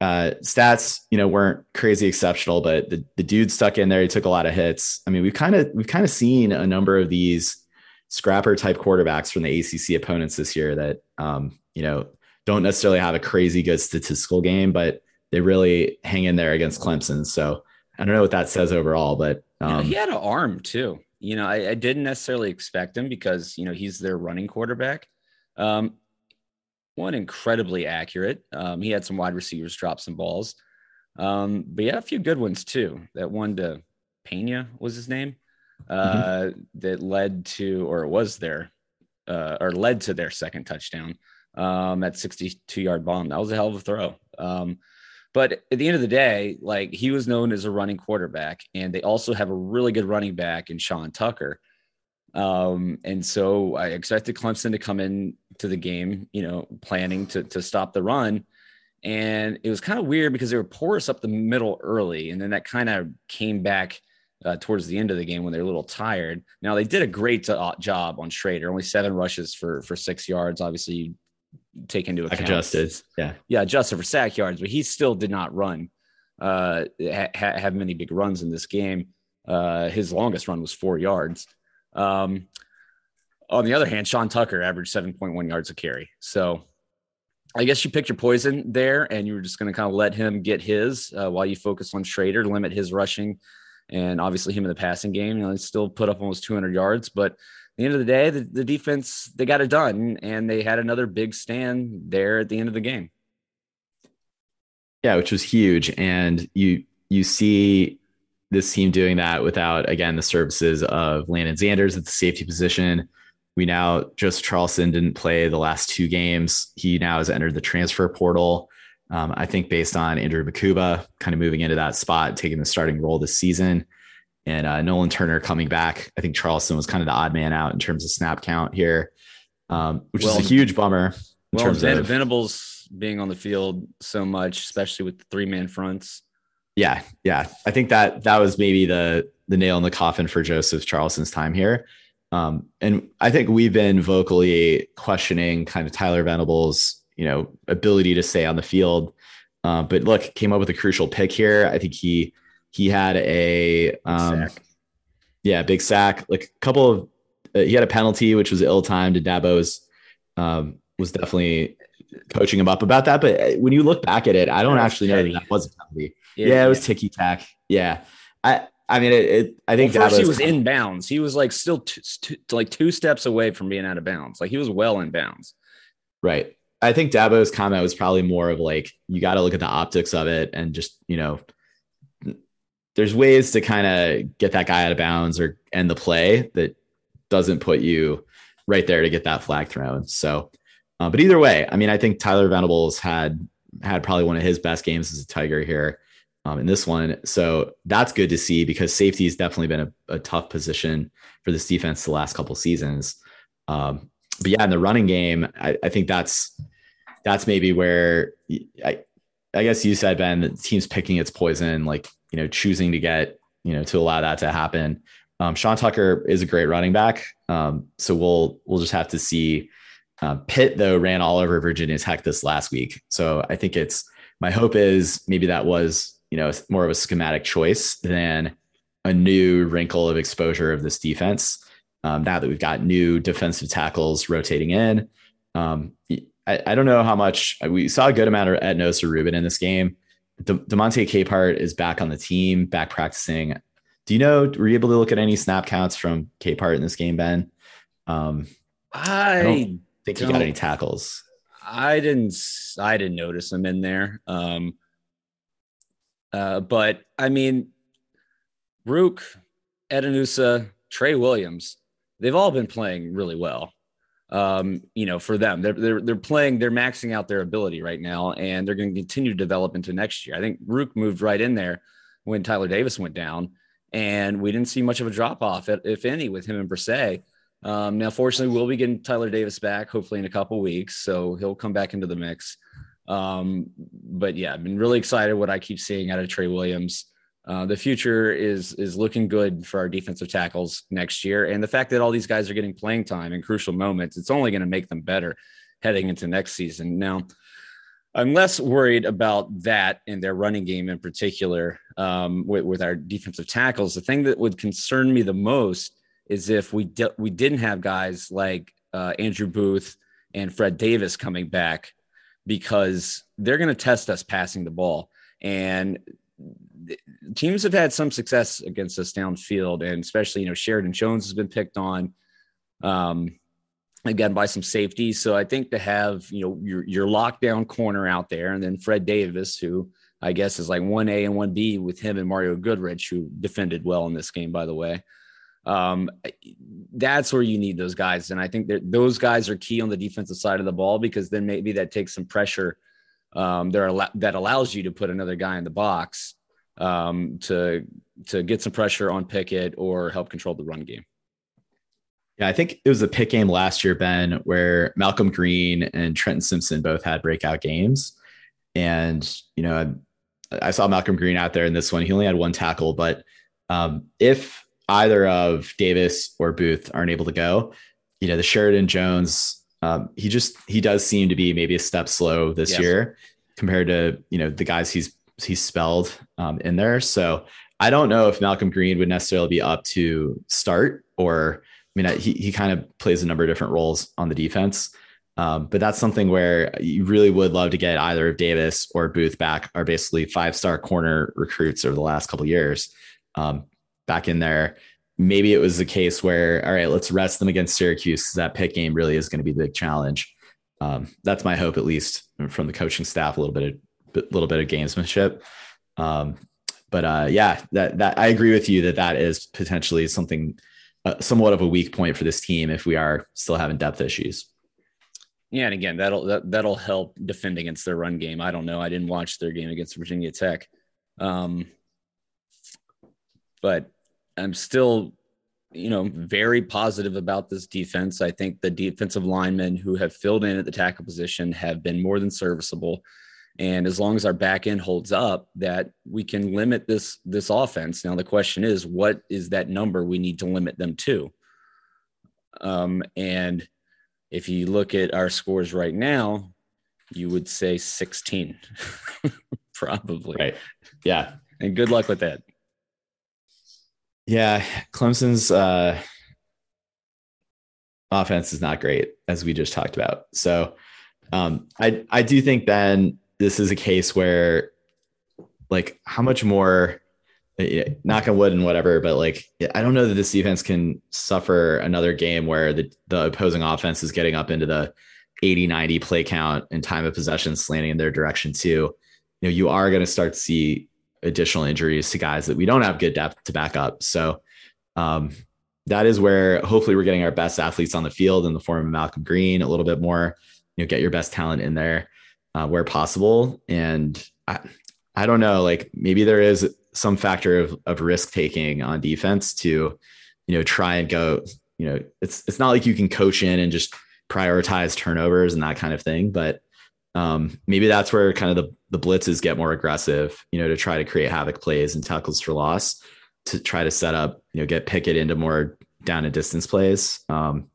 Uh, stats, you know, weren't crazy exceptional, but the, the dude stuck in there. He took a lot of hits. I mean, we've kind of we've kind of seen a number of these scrapper type quarterbacks from the ACC opponents this year that um, you know don't necessarily have a crazy good statistical game, but they really hang in there against Clemson. So I don't know what that says overall, but um, he had an arm too. You know, I, I didn't necessarily expect him because you know he's their running quarterback. Um, one incredibly accurate. Um, he had some wide receivers drop some balls, um, but he had a few good ones too. That one to Pena was his name. Uh, That led to, or was their, uh, or led to their second touchdown. Um, that 62 yard bomb. That was a hell of a throw. Um, but at the end of the day, like he was known as a running quarterback, and they also have a really good running back in Sean Tucker. Um, and so I expected Clemson to come in to the game, you know, planning to to stop the run. And it was kind of weird because they were porous up the middle early, and then that kind of came back uh, towards the end of the game when they're a little tired. Now they did a great job on Shrader, only seven rushes for for six yards. Obviously, you take into account. Adjusted. Yeah. Yeah, adjusted for sack yards, but he still did not run, uh, ha- have many big runs in this game. Uh, his longest run was four yards. Um, on the other hand, Sean Tucker averaged 7.1 yards a carry. So I guess you picked your poison there and you were just going to kind of let him get his uh, while you focus on Shrader, limit his rushing and obviously him in the passing game. You know, he still put up almost 200 yards, but the end of the day, the, the defense, they got it done and they had another big stand there at the end of the game. Yeah, which was huge. And you, you see this team doing that without, again, the services of Lannden Zanders at the safety position. We now just Charleston didn't play the last two games. He now has entered the transfer portal. Um, I think based on Andrew Mukuba kind of moving into that spot, taking the starting role this season, and uh, Nolan Turner coming back. I think Charleston was kind of the odd man out in terms of snap count here, um, which Well, is a huge bummer in Well, terms Ven- of Venables being on the field so much, especially with the three man fronts. Yeah, yeah. I think that that was maybe the the nail in the coffin for Joseph Charleston's time here. Um, and I think we've been vocally questioning kind of Tyler Venable's, you know, ability to stay on the field. Uh, but look, came up with a crucial pick here. I think he he had a um, yeah, big sack. Like a couple of uh, he had a penalty which was ill timed. And Dabo was um, was definitely coaching him up about that. But uh, when you look back at it, I don't actually know that that was a penalty. Yeah, it was ticky tack. Yeah, I I mean it. it I think Well, first he was in bounds. He was like still two, two, like two steps away from being out of bounds. Like he was well in bounds. Right. I think Dabo's comment was probably more of like, you got to look at the optics of it and just, you know, there's ways to kind of get that guy out of bounds or end the play that doesn't put you right there to get that flag thrown. So, uh, but either way, I mean, I think Tyler Venables had had probably one of his best games as a Tiger here um, in this one. So that's good to see because safety has definitely been a, a tough position for this defense the last couple seasons. Um, but yeah, in the running game, I, I think that's that's maybe where I, I guess you said Ben, the team's picking its poison, like you know, choosing to get you know to allow that to happen. Um, Sean Tucker is a great running back, um, so we'll we'll just have to see. Uh, Pitt though ran all over Virginia Tech this last week, so I think it's my hope is maybe that was you know more of a schematic choice than a new wrinkle of exposure of this defense. Um, now that we've got new defensive tackles rotating in, um, I, I don't know how much we saw a good amount of Etinosa Reuben in this game. De, Demonte Capehart is back on the team, back practicing. Do you know? Were you able to look at any snap counts from Capehart in this game, Ben? Um, I don't think he got any tackles. I didn't I didn't notice him in there. Um uh but I mean Rook, Etinosa, Trey Williams, they've all been playing really well. Um, you know, for them. They're they're they're playing, they're maxing out their ability right now, and they're going to continue to develop into next year. I think Rook moved right in there when Tyler Davis went down, and we didn't see much of a drop off, if any, with him and Bresee. Um, now, fortunately, we'll be getting Tyler Davis back hopefully in a couple weeks, so he'll come back into the mix. Um, but yeah, I've been really excited what I keep seeing out of Trey Williams. Uh, the future is is looking good for our defensive tackles next year, and the fact that all these guys are getting playing time in crucial moments, it's only going to make them better heading into next season. Now, I'm less worried about that in their running game in particular um, with, with our defensive tackles. The thing that would concern me the most is if we di- we didn't have guys like uh, Andrew Booth and Fred Davis coming back because they're going to test us passing the ball. And teams have had some success against us downfield and especially you know Sheridan Jones has been picked on um again by some safeties. So I think to have you know your your lockdown corner out there and then Fred Davis who I guess is like 1A and 1B with him and Mario Goodrich who defended well in this game by the way um, that's where you need those guys. And I think that those guys are key on the defensive side of the ball because then maybe that takes some pressure um, there that allows you to put another guy in the box um, to to get some pressure on Pickett or help control the run game. Yeah, I think it was the Pitt game last year, Ben, where Malcolm Greene and Trenton Simpson both had breakout games. And, you know, I, I saw Malcolm Greene out there in this one. He only had one tackle, but um, if either of Davis or Booth aren't able to go, you know, the Sheridan Jones Um, he just he does seem to be maybe a step slow this Yes. year compared to you know the guys he's he's spelled um, in there. So I don't know if Malcolm Greene would necessarily be up to start or I mean he he kind of plays a number of different roles on the defense. Um, but that's something where you really would love to get either of Davis or Booth back, are basically five star corner recruits over the last couple of years um, back in there. Maybe it was the case where, all right, let's rest them against Syracuse that Pitt game really is going to be the big challenge. Um, that's my hope, at least from the coaching staff, a little bit of a little bit of gamesmanship. Um, but uh, yeah, that that I agree with you that that is potentially something uh, somewhat of a weak point for this team if we are still having depth issues. Yeah, and again, that'll that, that'll help defend against their run game. I don't know. I didn't watch their game against Virginia Tech, um, but I'm still, you know, very positive about this defense. I think the defensive linemen who have filled in at the tackle position have been more than serviceable, and as long as our back end holds up, that we can limit this this offense. Now the question is, what is that number we need to limit them to? Um, and if you look at our scores right now, you would say 16, probably. Right. Yeah. And good luck with that. Yeah. Clemson's uh, offense is not great, as we just talked about. So um, I I do think then this is a case where like how much more eh, knock on wood and whatever, but like I don't know that this defense can suffer another game where the, the opposing offense is getting up into the 80, 90 play count and time of possession slanting in their direction too. You know, you are going to start to see additional injuries to guys that we don't have good depth to back up. So um, that is where hopefully we're getting our best athletes on the field in the form of Malcolm Greene a little bit more. You know, get your best talent in there uh, where possible. And I, I don't know, like maybe there is some factor of, of risk taking on defense to, you know, try and go. You know, it's it's not like you can coach in and just prioritize turnovers and that kind of thing, but um, maybe that's where kind of the, the blitzes get more aggressive, you know, to try to create havoc plays and tackles for loss to try to set up, you know, get Pickett into more down and distance plays. Um,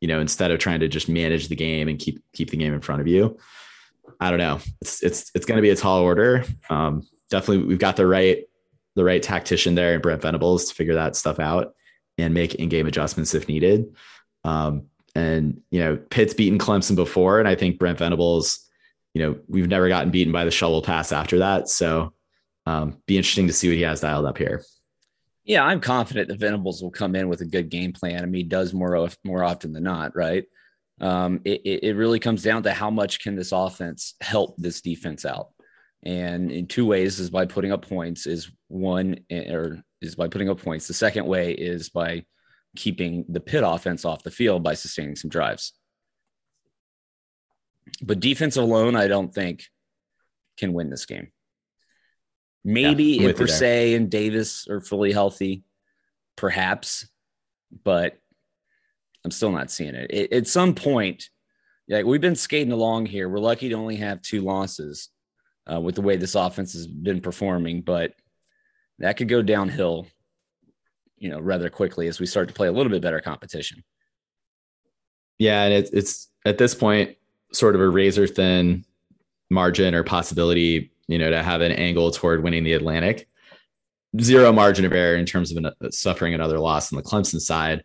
you know, instead of trying to just manage the game and keep keep the game in front of you. I don't know. It's it's it's going to be a tall order. Um, definitely, we've got the right the right tactician there in Brent Venables to figure that stuff out and make in game adjustments if needed. Um, and you know, Pitt's beaten Clemson before, and I think Brent Venables you know, we've never gotten beaten by the shovel pass after that. So um, be interesting to see what he has dialed up here. Yeah, I'm confident the Venables will come in with a good game plan. I mean, he does more more often than not, right? Um, it, it really comes down to how much can this offense help this defense out, and in two ways is by putting up points. Is one or is by putting up points. The second way is by keeping the Pitt offense off the field by sustaining some drives. But defense alone, I don't think can win this game. Maybe Yeah, if Bresee and Davis are fully healthy, perhaps, but I'm still not seeing it. it. At some point, like we've been skating along here. We're lucky to only have two losses uh, with the way this offense has been performing, but that could go downhill, you know, rather quickly as we start to play a little bit better competition. Yeah, and it's it's at this point sort of a razor thin margin or possibility, you know, to have an angle toward winning the Atlantic. Zero margin of error in terms of an, suffering another loss on the Clemson side.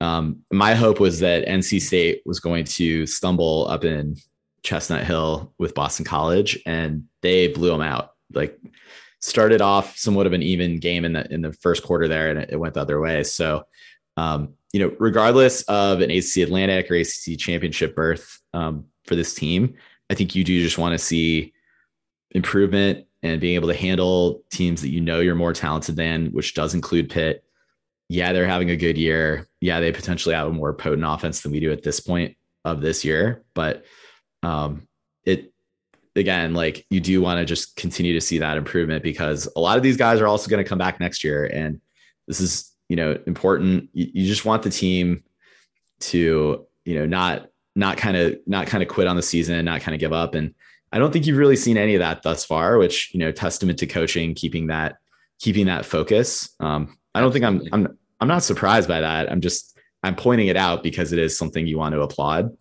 Um, my hope was that NC State was going to stumble up in Chestnut Hill with Boston College, and they blew them out. Like started off somewhat of an even game in the in the first quarter there, and it, it went the other way. So, um, you know, regardless of an ACC Atlantic or ACC championship berth um, for this team, I think you do just want to see improvement and being able to handle teams that you know you're more talented than, which does include Pitt. Yeah, they're having a good year. Yeah, they potentially have a more potent offense than we do at this point of this year, but um, it again, like you do want to just continue to see that improvement because a lot of these guys are also going to come back next year, and this is you know important. You, you just want the team to you know not not kind of not kind of quit on the season, and not kind of give up, and I don't think you've really seen any of that thus far, which you know testament to coaching, keeping that keeping that focus. Um, I don't think I'm I'm I'm not surprised by that. I'm just I'm pointing it out because it is something you want to applaud.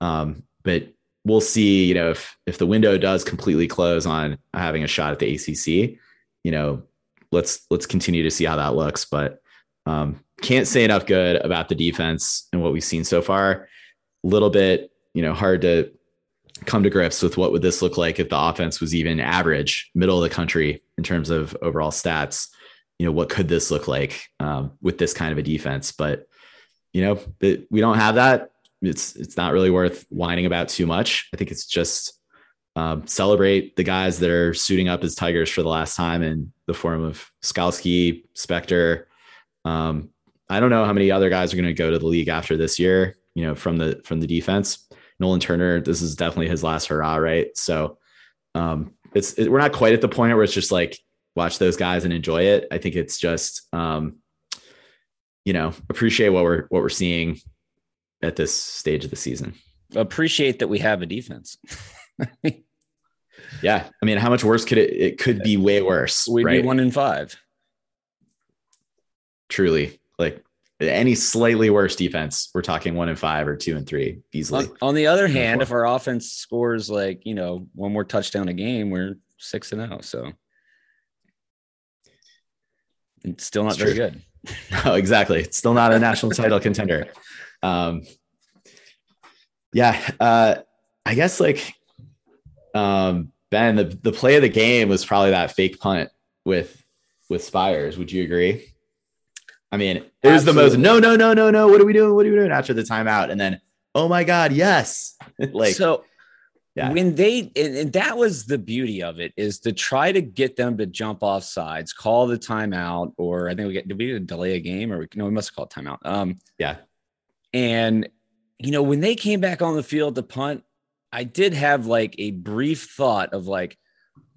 Um, but we'll see, you know, if if the window does completely close on having a shot at the ACC, you know, let's let's continue to see how that looks. But um, can't say enough good about the defense and what we've seen so far. Little bit, you know, hard to come to grips with what would this look like if the offense was even average, middle of the country in terms of overall stats. You know, what could this look like um, with this kind of a defense? But you know, it, we don't have that. It's it's not really worth whining about too much. I think it's just um, celebrate the guys that are suiting up as Tigers for the last time in the form of Skalski, Spector. Um, I don't know how many other guys are going to go to the league after this year. You know, from the from the defense, Nolan Turner. This is definitely his last hurrah, right? So um, it's it, we're not quite at the point where it's just like watch those guys and enjoy it. I think it's just um, you know appreciate what we're what we're seeing at this stage of the season. Appreciate that we have a defense. Yeah, I mean, how much worse could it? It could be way worse, We'd right? be one in five. Truly, like any slightly worse defense, we're talking one and five or two and three easily. On, on the other hand, if our offense scores like you know one more touchdown a game, we're six and zero. So it's still not It's very true. good. No, exactly. It's still not a national title contender. Um, yeah, uh, I guess like um, Ben, the the play of the game was probably that fake punt with with Spiers. Would you agree? I mean, it was the most no, no, no, no, no. What are we doing? What are we doing after the timeout? And then, oh my God, yes. like, so Yeah. when they and, and that was the beauty of it is to try to get them to jump off sides, call the timeout, or I think we get did we delay a game or we, no, we must call timeout. Um, yeah, And, you know, when they came back on the field to punt, I did have like a brief thought of like,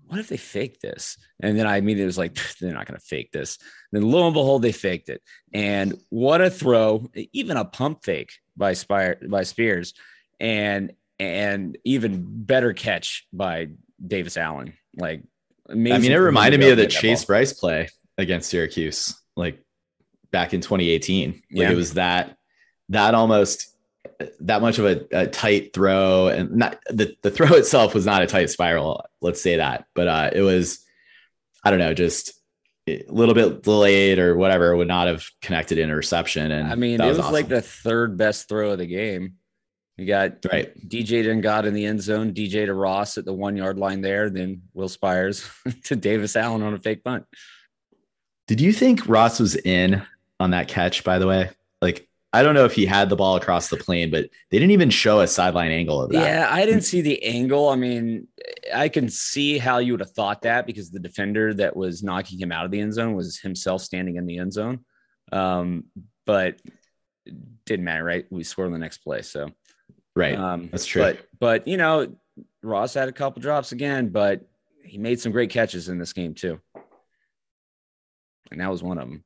what if they fake this? And then I immediately was like, they're not going to fake this. then lo and behold, they faked it. And what a throw, even a pump fake by Spire by Spears, and and even better catch by Davis Allen. Like, amazing I mean, it for him to reminded me of the Chase. Brice play against Syracuse, like back in 2018. Like Yeah. it was that that almost that much of a, a tight throw, and not the the throw itself was not a tight spiral. Let's say that, but uh, it was I don't know, just a little bit delayed or whatever would not have connected in a reception. And I mean, it was, like awesome. the third best throw of the game. You got right. DJ then got in the end zone, DJ to Ross at the one yard line there, then Will Spiers to Davis Allen on a fake punt. Did you think Ross was in on that catch? By the way, like I don't know if he had the ball across the plane, but they didn't even show a sideline angle of that. Yeah, I didn't see the angle. I mean, I can see how you would have thought that because the defender that was knocking him out of the end zone was himself standing in the end zone. Um, but it didn't matter, right? We scored on the next play. So right. Um, That's true. But but you know, Ross had a couple drops again, but he made some great catches in this game too. And that was one of them.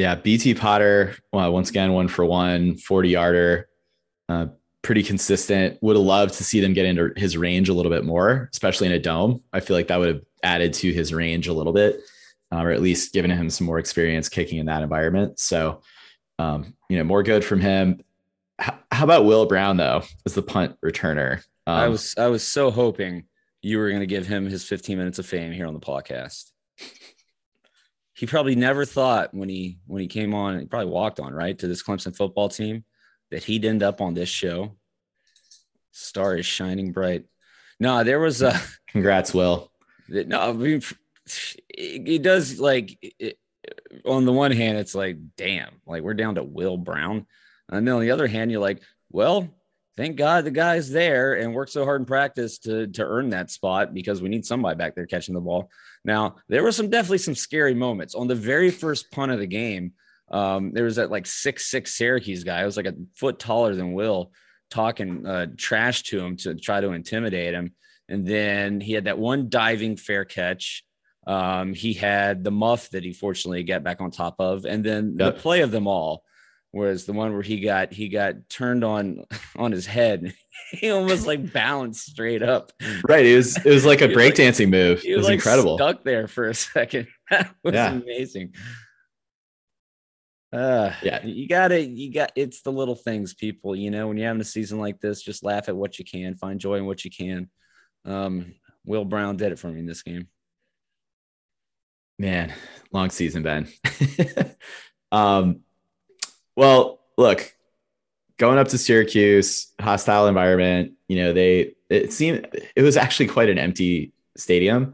Yeah, BT Potter, well, once again, one for one, 40 yarder, uh, pretty consistent. Would have loved to see them get into his range a little bit more, especially in a dome. I feel like that would have added to his range a little bit, uh, or at least given him some more experience kicking in that environment. So, um, you know, more good from him. H- how about Will Brown though, as the punt returner? Um, I was I was so hoping you were going to give him his 15 minutes of fame here on the podcast. He probably never thought when he when he came on, he probably walked on right to this Clemson football team that he'd end up on this show. Star is shining bright. No, there was a congrats, Will. no, I mean, it, it does like it, on the one hand, it's like, damn, like we're down to Will Brown. And then on the other hand, you're like, well, thank God the guy's there and worked so hard in practice to, to earn that spot because we need somebody back there catching the ball. Now, there were some definitely some scary moments on the very first punt of the game. Um, there was that like six six Syracuse guy. It was like a foot taller than Will, talking uh, trash to him to try to intimidate him. And then he had that one diving fair catch. Um, he had the muff that he fortunately got back on top of, and then Yep. the play of them all was the one where he got he got turned on on his head. he almost like bounced straight up. Right. It was, it was like a was like- breakdancing move. It was like incredible. stuck there for a second. That was Yeah. amazing. Uh, Yeah. you gotta, you got. It's the little things, people. You know, when you're having a season like this, just laugh at what you can, find joy in what you can. Um, Will Brown did it for me in this game. Man, long season, Ben. um, well, look, going up to Syracuse, hostile environment. You know, they it seemed it was actually quite an empty stadium.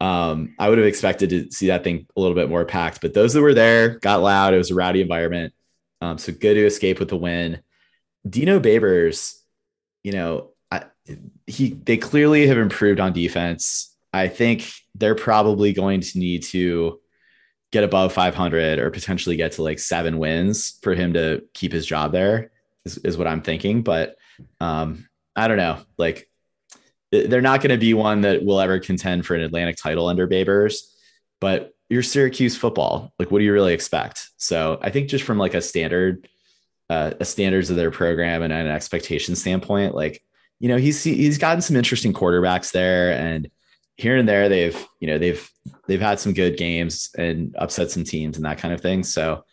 Um, I would have expected to see that thing a little bit more packed, but those that were there got loud. It was a rowdy environment. Um, so good to escape with the win. Dino Babers, you know, I, he they clearly have improved on defense. I think they're probably going to need to get above 500 or potentially get to like seven wins for him to keep his job there is, is what I'm thinking. But um, I don't know. Like they're not going to be one that will ever contend for an Atlantic title under Babers, but you're Syracuse football. Like, what do you really expect? So I think just from like a standard, uh, a standards of their program and an expectation standpoint, like, you know, he's, he's gotten some interesting quarterbacks there and here and there they've, you know, they've, they've had some good games and upset some teams and that kind of thing. So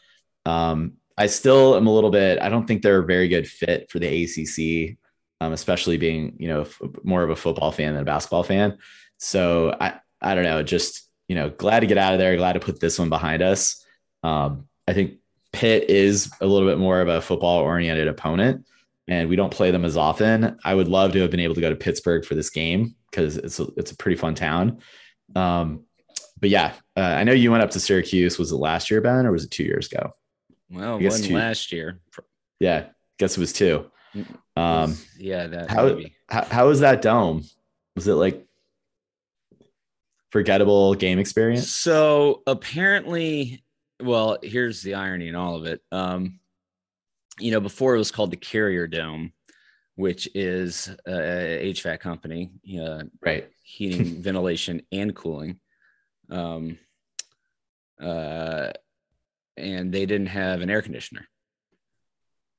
um, I still am a little bit, I don't think they're a very good fit for the ACC, um, especially being, you know, f- more of a football fan than a basketball fan. So I, I don't know, just, you know, glad to get out of there, glad to put this one behind us. Um, I think Pitt is a little bit more of a football oriented opponent and we don't play them as often. I would love to have been able to go to Pittsburgh for this game because it's a, it's a pretty fun town. Um, but yeah, uh, I know you went up to Syracuse. Was it last year, Ben, or was it two years ago? Well, I it guess wasn't two- last year. Yeah, guess it was two. Um, yeah, that how- maybe. how, how was that dome? Was it like forgettable game experience? So apparently, well, here's the irony in all of it. Um, you know, before it was called the Carrier Dome, which is a HVAC company, uh, Right. heating, ventilation, and cooling. Um, uh, and they didn't have an air conditioner.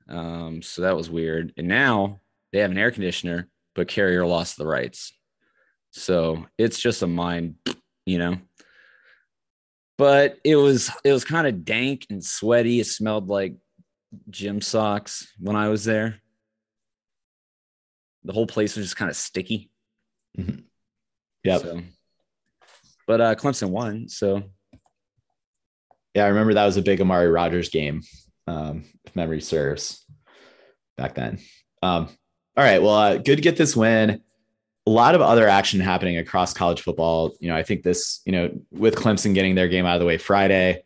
Um, so that was weird. And now they have an air conditioner, but Carrier lost the rights. So it's just a mind, you know. But it was it was kind of dank and sweaty. It smelled like gym socks when I was there. The whole place was just kind of sticky. Yeah, So, but uh, Clemson won, so Yeah, I remember that was a big Amari Rodgers game, um, if memory serves, back then. Um, all right, well, uh, good to get this win. A lot of other action happening across college football. You know, I think this, you know, with Clemson getting their game out of the way Friday,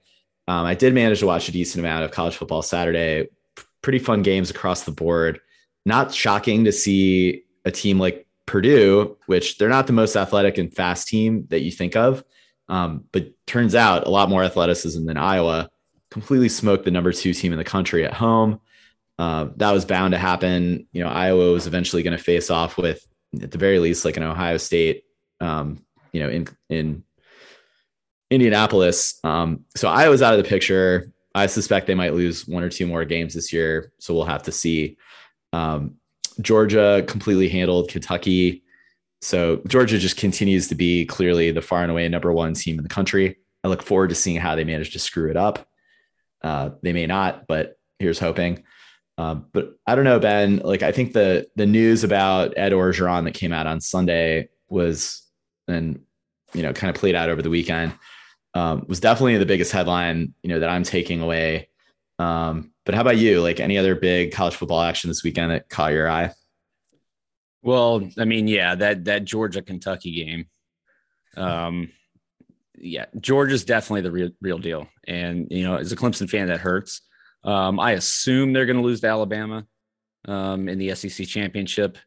um, I did manage to watch a decent amount of college football Saturday. P- Pretty fun games across the board. Not shocking to see a team like Purdue, which they're not the most athletic and fast team that you think of. Um, but turns out a lot more athleticism than Iowa. Completely smoked the number two team in the country at home. Uh, that was bound to happen. You know, Iowa was eventually going to face off with, at the very least, like an Ohio State. Um, you know, in in Indianapolis. Um, so Iowa's out of the picture. I suspect they might lose one or two more games this year. So we'll have to see. Um, Georgia completely handled Kentucky. So Georgia just continues to be clearly the far and away number one team in the country. I look forward to seeing how they manage to screw it up. Uh, they may not, but here's hoping. Um, but I don't know, Ben. Like I think the the news about Ed Orgeron that came out on Sunday was, and you know, kind of played out over the weekend, um, was definitely the biggest headline you know that I'm taking away. Um, but how about you? Like any other big college football action this weekend that caught your eye? Well, I mean, yeah, that that Georgia Kentucky game. Um, yeah, Georgia's definitely the real real deal, and you know, as a Clemson fan, that hurts. Um, I assume they're going to lose to Alabama um, in the SEC championship,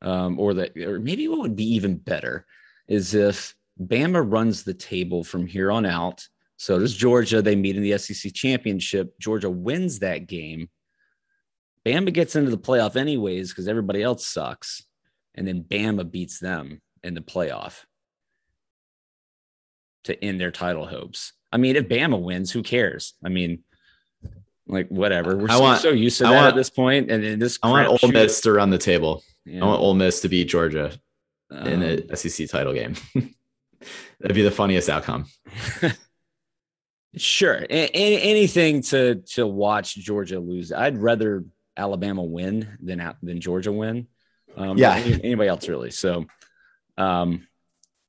um, or that, or maybe what would be even better is if Bama runs the table from here on out. So does Georgia. They meet in the SEC championship. Georgia wins that game. Bama gets into the playoff anyways because everybody else sucks. And then Bama beats them in the playoff to end their title hopes. I mean, if Bama wins, who cares? I mean, like whatever. We're I so- want- so used to I that want- at this point, and in this I want Ole Miss to run the table. you I want Ole Miss to beat Georgia in um, the SEC title game. That'd be the funniest outcome. Sure. A- anything to to watch Georgia lose. I'd rather Alabama win than than Georgia win. Um, Yeah. any- anybody else really. So, um,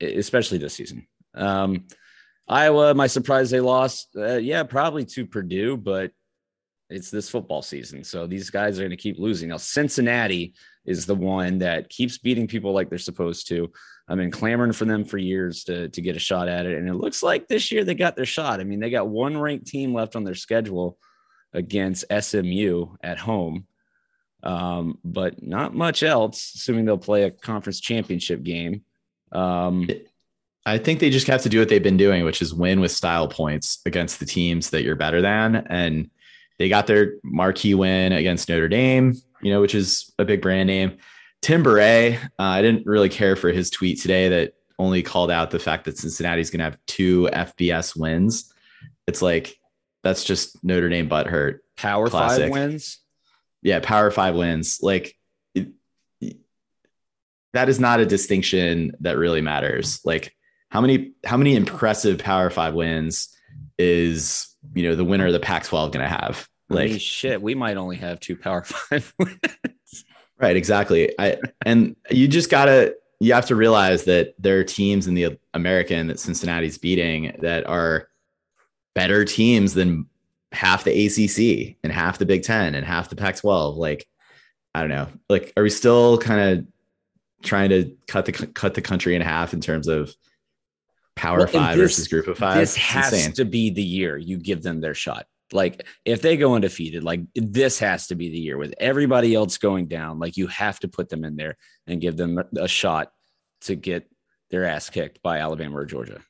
especially this season. Um, Iowa, my surprise they lost? Uh, yeah, probably to Purdue, but it's this football season, so these guys are going to keep losing. Now, Cincinnati is the one that keeps beating people like they're supposed to. I've been clamoring for them for years to, to get a shot at it. And it looks like this year they got their shot. I mean, they got one ranked team left on their schedule against SMU at home, um, but not much else, assuming they'll play a conference championship game. Um, I think they just have to do what they've been doing, which is win with style points against the teams that you're better than. And they got their marquee win against Notre Dame, you know, which is a big brand name. Tim Beret, uh, I didn't really care for his tweet today that only called out the fact that Cincinnati's going to have two FBS wins. It's like that's just Notre Dame butt hurt. Power Classic. five wins. Yeah, Power Five wins. Like it, that is not a distinction that really matters. Like how many how many impressive Power Five wins is you know the winner of the Pac-12 going to have? I Like mean, shit, we might only have two Power Five wins. Right, exactly. I and you just gotta you have to realize that there are teams in the American that Cincinnati's beating that are better teams than half the ACC and half the Big Ten and half the Pac-12. Like, I don't know. Like, are we still kind of trying to cut the cut the country in half in terms of Power Well, Five this- versus Group of Five? This It's has insane. to be the year you give them their shot. Like if they go undefeated, like this has to be the year with everybody else going down. Like you have to put them in there and give them a shot to get their ass kicked by Alabama or Georgia.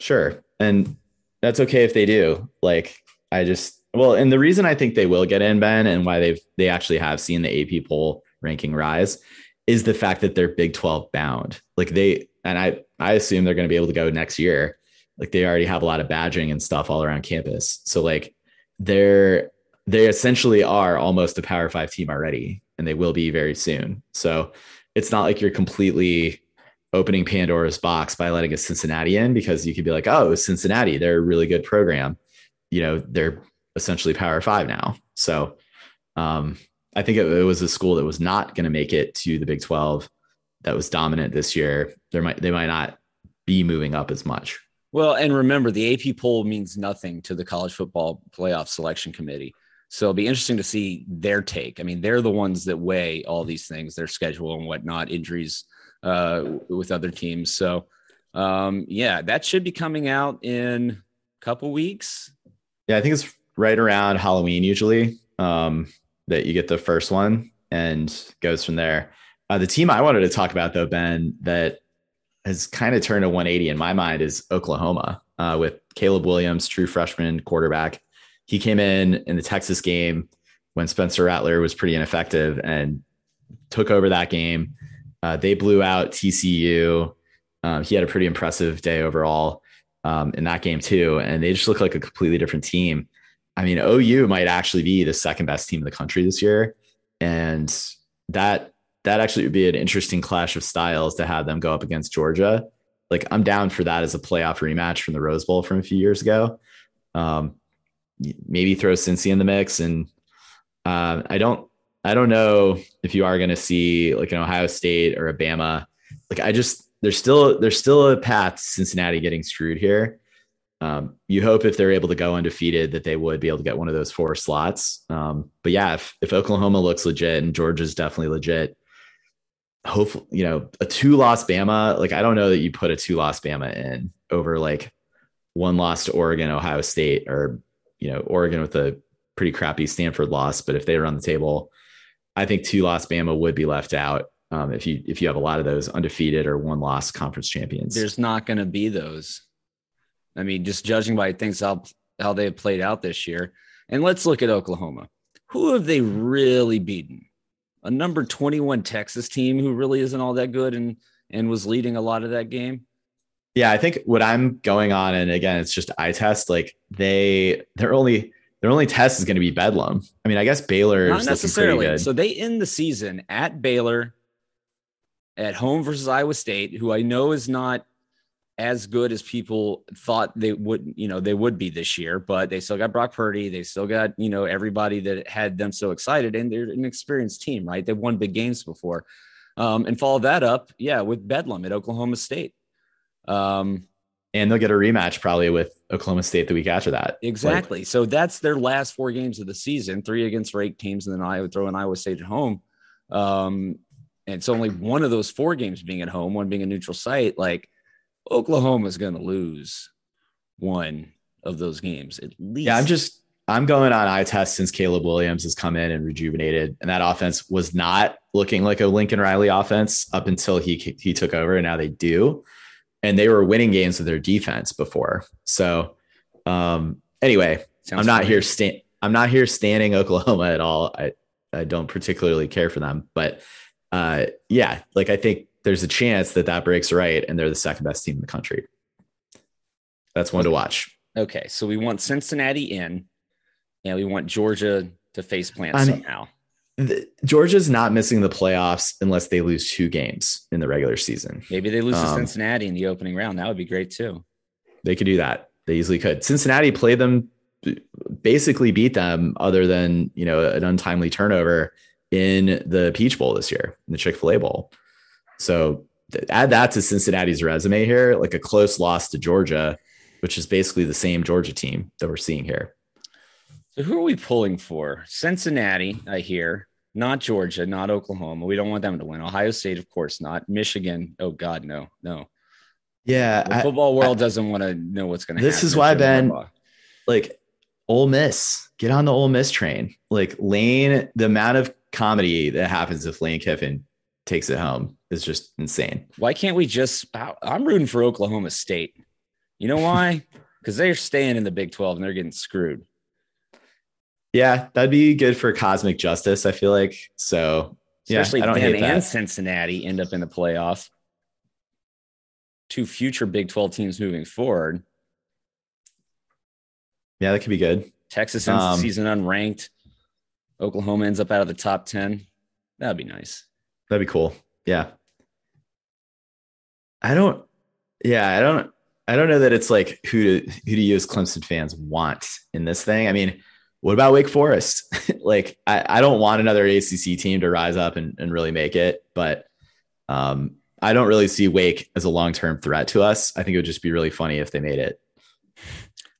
Sure. And that's okay if they do. Like I just well, and the reason I think they will get in, Ben, and why they've they actually have seen the AP poll ranking rise is the fact that they're Big 12 bound. Like they and I I assume they're going to be able to go next year. Like they already have a lot of badging and stuff all around campus. So like they're they essentially are almost a power five team already, and they will be very soon. So it's not like you're completely opening Pandora's box by letting a Cincinnati in because you could be like, oh, Cincinnati, they're a really good program. You know, they're essentially power five now. So um, I think it, it was a school that was not going to make it to the Big 12 that was dominant this year. There might they might not be moving up as much. Well, and remember, the AP poll means nothing to the college football playoff selection committee. So it'll be interesting to see their take. I mean, they're the ones that weigh all these things, their schedule and whatnot, injuries uh, with other teams. So, um, yeah, that should be coming out in a couple weeks. Yeah, I think it's right around Halloween usually um, that you get the first one and goes from there. Uh, the team I wanted to talk about though, Ben, that has kind of turned a 180 in my mind is Oklahoma uh, with Caleb Williams, true freshman quarterback. He came in in the Texas game when Spencer Rattler was pretty ineffective and took over that game. Uh, they blew out TCU. Um, he had a pretty impressive day overall um, in that game too, and they just look like a completely different team. I mean, OU might actually be the second best team in the country this year, and that that actually would be an interesting clash of styles to have them go up against Georgia. Like I'm down for that as a playoff rematch from the Rose Bowl from a few years ago. Um, maybe throw Cincy in the mix, and uh, I don't I don't know if you are going to see like an Ohio State or a Bama. Like I just there's still there's still a path to Cincinnati getting screwed here. Um, you hope if they're able to go undefeated that they would be able to get one of those four slots. Um, but yeah, if, if Oklahoma looks legit and Georgia's definitely legit, hopefully, you know, a two loss Bama, like I don't know that you put a two loss Bama in over like one loss to Oregon, Ohio State, or, you know, Oregon with a pretty crappy Stanford loss. But if they were on the table, I think two loss Bama would be left out. Um, if you if you have a lot of those undefeated or one loss conference champions, There's not going to be those. I mean, just judging by things how how they have played out this year. And let's look at Oklahoma. Who have they really beaten? A number 21 Texas team who really isn't all that good and and was leading a lot of that game. Yeah, I think what I'm going on, and again, it's just eye test. Like they, their only, their only test is going to be Bedlam. I mean, I guess Baylor Not necessarily. good. So they end the season at Baylor, at home versus Iowa State, who I know is not as good as people thought they would, you know, they would be this year, but they still got Brock Purdy. They still got, you know, everybody that had them so excited and they're an experienced team, right? They've won big games before. Um, and follow that up, yeah, with Bedlam at Oklahoma State. Um, and they'll get a rematch probably with Oklahoma State the week after that. Exactly. Like, so that's their last four games of the season, three against ranked teams, and then I would throw in Iowa State at home. Um, and it's only one of those four games being at home, one being a neutral site. Like Oklahoma's going to lose one of those games at least. Yeah, I'm just I'm going on eye test since Caleb Williams has come in and rejuvenated, and that offense was not looking like a Lincoln Riley offense up until he he took over, and now they do, and they were winning games with their defense before. So, um, anyway, Sounds I'm not funny. here stand I'm not here standing Oklahoma at all. I I don't particularly care for them, but uh, yeah, like I think there's a chance that that breaks right and they're the second best team in the country. That's one to watch. Okay, so we want Cincinnati in, and we want Georgia to face plant I mean, somehow. The, Georgia's not missing the playoffs unless they lose two games in the regular season. Maybe they lose um, to Cincinnati in the opening round. That would be great too. They could do that. They easily could. Cincinnati played them, basically beat them, other than you know an untimely turnover in the Peach Bowl this year, in the Chick Fil A Bowl. So add that to Cincinnati's resume here, like a close loss to Georgia, which is basically the same Georgia team that we're seeing here. So who are we pulling for? Cincinnati, I hear, not Georgia, not Oklahoma. We don't want them to win. Ohio State, of course not. Michigan, oh God, no, no. Yeah, the football world I, doesn't want to know what's going to happen. This is why Ben, like Ole Miss, get on the Ole Miss train. Like Lane, the amount of comedy that happens with Lane Kiffin takes it home is just insane. Why can't we just? I'm rooting for Oklahoma State. You know why? Because they're staying in the Big 12 and they're getting screwed. Yeah, that'd be good for cosmic justice. I feel like so. Especially yeah, them and Cincinnati end up in the playoff. Two future Big 12 teams moving forward. Yeah, that could be good. Texas ends um, the season unranked. Oklahoma ends up out of the top 10. That'd be nice. That'd be cool. Yeah. I don't, yeah, I don't, I don't know that it's like who to, who do you as Clemson fans want in this thing? I mean, what about Wake Forest? like, I, I don't want another ACC team to rise up and, and really make it, but um, I don't really see Wake as a long term threat to us. I think it would just be really funny if they made it.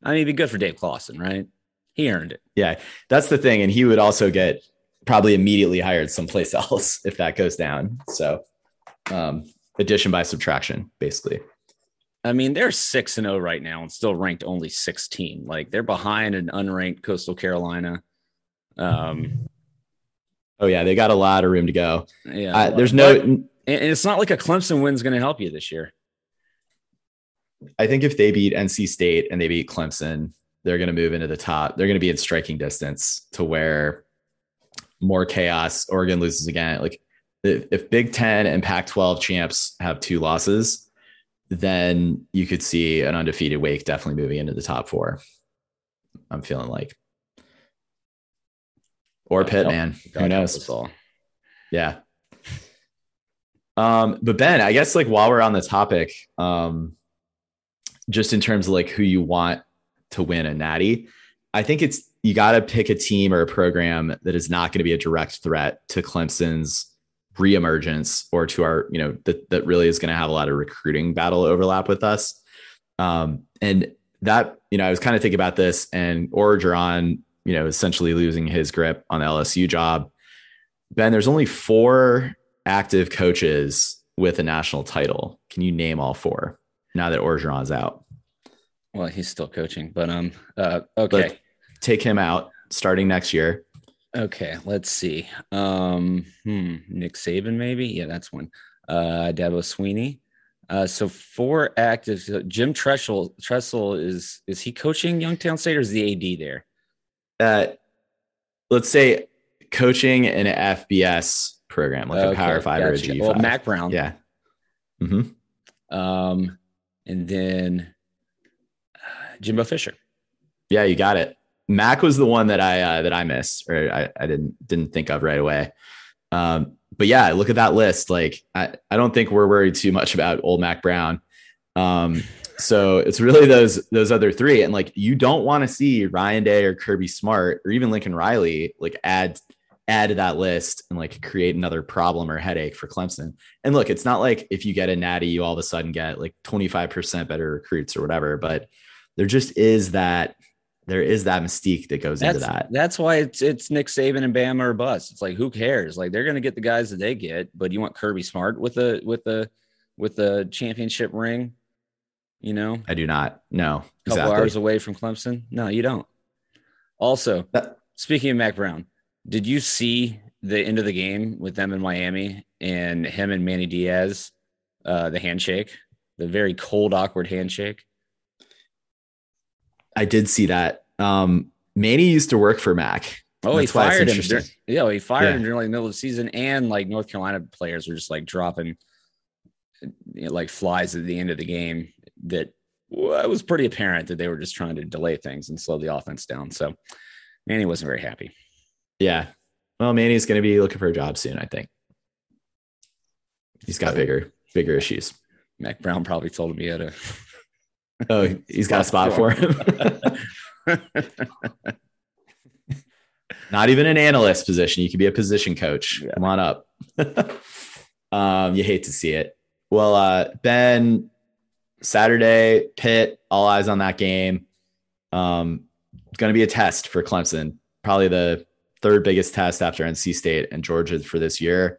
I mean, it'd be good for Dave Clawson, right? He earned it. Yeah, that's the thing, and he would also get probably immediately hired someplace else if that goes down. So, um, addition by subtraction, basically. I mean, they're six and zero oh right now, and still ranked only sixteen. Like they're behind an unranked Coastal Carolina. Um, oh yeah, they got a lot of room to go. Yeah, uh, there's no, and it's not like a Clemson win's going to help you this year. I think if they beat NC State and they beat Clemson, they're going to move into the top. They're going to be in striking distance to where more chaos. Oregon loses again. Like if, if Big Ten and Pac 12 champs have two losses, then you could see an undefeated Wake definitely moving into the top four. I'm feeling like. Or Pitt, man. Who knows? Yeah. Um, but Ben, I guess like while we're on the topic, um, just in terms of like who you want to win a natty. I think it's you got to pick a team or a program that is not going to be a direct threat to Clemson's reemergence or to our, you know, that that really is going to have a lot of recruiting battle overlap with us. Um, and that, you know, I was kind of thinking about this and Orgeron, you know, essentially losing his grip on the LSU job. Ben, there's only four active coaches with a national title. Can you name all four now that Orgeron's out? Well, he's still coaching, but um, uh, okay. But take him out starting next year. Okay, let's see. Um, hmm, Nick Saban, maybe. Yeah, that's one. Uh, Dabo Swinney. Uh, so four active. So Jim Tressel. Tressel is is he coaching Youngstown State or is the AD there? Uh, let's say coaching an FBS program, like okay, a Power Five gotcha. or a G5. Well, Mack Brown. Yeah. Mm-hmm. Um, and then Jimbo Fisher. Yeah, you got it. Mack was the one that I uh, that I missed or I, I didn't didn't think of right away. Um, but yeah, look at that list. Like I, I don't think we're worried too much about old Mack Brown. Um, so it's really those those other three, and like you don't want to see Ryan Day or Kirby Smart or even Lincoln Riley like add add to that list and like create another problem or headache for Clemson. And look, it's not like if you get a natty, you all of a sudden get like 25% better recruits or whatever, but there just is that there is that mystique that goes That's into that. that's why it's it's Nick Saban and Bama or bust. It's like who cares? Like they're gonna get the guys that they get, but you want Kirby Smart with the with the with the championship ring, you know, I do not. No, a couple exactly. hours away from Clemson. No, you don't. Also, That- speaking of Mack Brown, did you see the end of the game with them in Miami and him and Manny Diaz, uh, the handshake, the very cold, awkward handshake? I did see that. Um, Manny used to work for Mack. Oh, he fired him. yeah, he fired Yeah. him during like the middle of the season, and like North Carolina players were just like dropping you know, like flies at the end of the game. That well, it was pretty apparent that they were just trying to delay things and slow the offense down. So Manny wasn't very happy. Yeah. Well, Manny's going to be looking for a job soon, I think. He's got bigger, bigger issues. Mack Brown probably told him he had a. Oh, he's got a spot for him. Not even an analyst position. You could be a position coach. Yeah. Come on up. um, you hate to see it. Well, uh, Ben, Saturday, Pitt, all eyes on that game. Um, going to be a test for Clemson. Probably the third biggest test after NC State and Georgia for this year.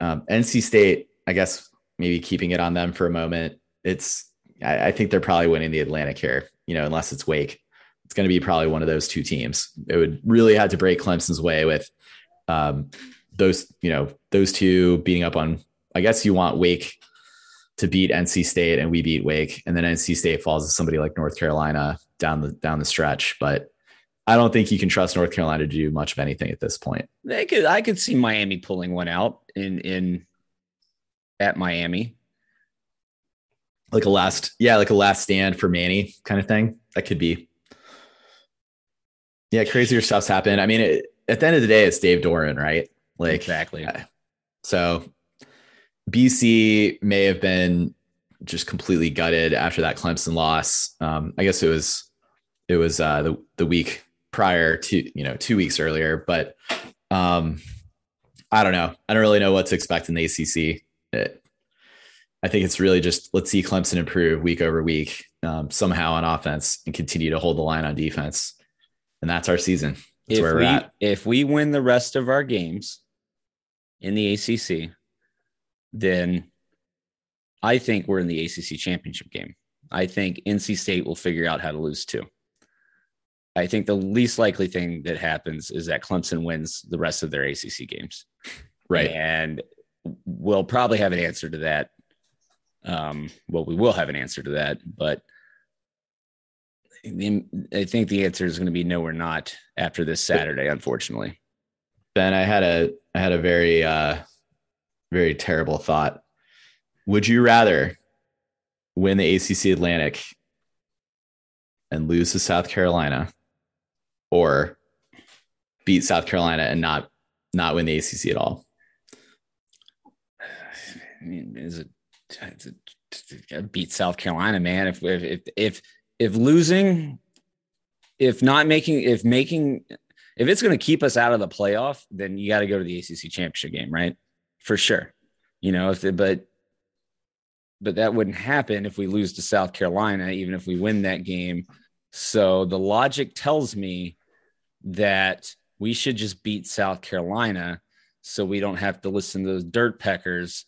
Um, NC State, I guess, maybe keeping it on them for a moment. It's, I, I think they're probably winning the Atlantic here, you know, unless it's Wake. It's going to be probably one of those two teams. It would really have to break Clemson's way with um, those, you know, those two beating up on. I guess you want Wake to beat NC State, and we beat Wake, and then NC State falls to somebody like North Carolina down the down the stretch. But I don't think you can trust North Carolina to do much of anything at this point. They could, I could see Miami pulling one out in in at Miami. Like a last, yeah, like a last stand for Manny kind of thing. That could be. Yeah, crazier stuff's happened. I mean, it, at the end of the day, it's Dave Doeren, right? Like exactly. So BC may have been just completely gutted after that Clemson loss. Um, I guess it was it was uh, the the week prior to you know two weeks earlier, but um, I don't know. I don't really know what to expect in the ACC. It, I think it's really just let's see Clemson improve week over week um, somehow on offense and continue to hold the line on defense, and that's our season. That's if where we're we at. if we win the rest of our games in the ACC, then I think we're in the ACC championship game. I think NC State will figure out how to lose too. I think the least likely thing that happens is that Clemson wins the rest of their ACC games. Right. And we'll probably have an answer to that. Um, well, we will have an answer to that, but I think the answer is going to be no, we're not after this Saturday, unfortunately. Ben, I had a I had a very uh very terrible thought. Would you rather win the ACC Atlantic and lose to South Carolina or beat South Carolina and not not win the ACC at all? I mean, is it beat South Carolina, man? If if if if, losing, if not making, if making, if it's going to keep us out of the playoff, then you got to go to the ACC championship game, right? For sure. You know, if but but that wouldn't happen if we lose to South Carolina, even if we win that game. So the logic tells me that we should just beat South Carolina so we don't have to listen to those dirt peckers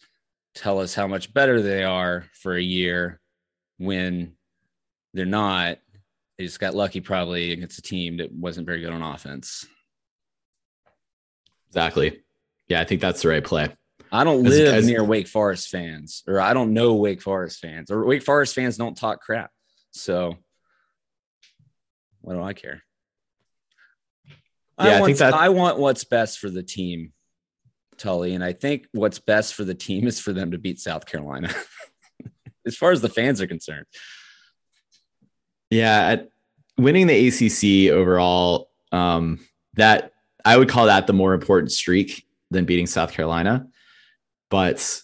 tell us how much better they are for a year when they're not. They just got lucky probably against a team that wasn't very good on offense. Exactly. Yeah, I think that's the right play. I don't live as- near Wake Forest fans, or I don't know Wake Forest fans, or Wake Forest fans don't talk crap. So what do I care? Yeah, I I, think that- I want what's best for the team, Tully. And I think what's best for the team is for them to beat South Carolina, as far as the fans are concerned. Yeah, winning the ACC overall, um, that I would call that the more important streak than beating South Carolina. But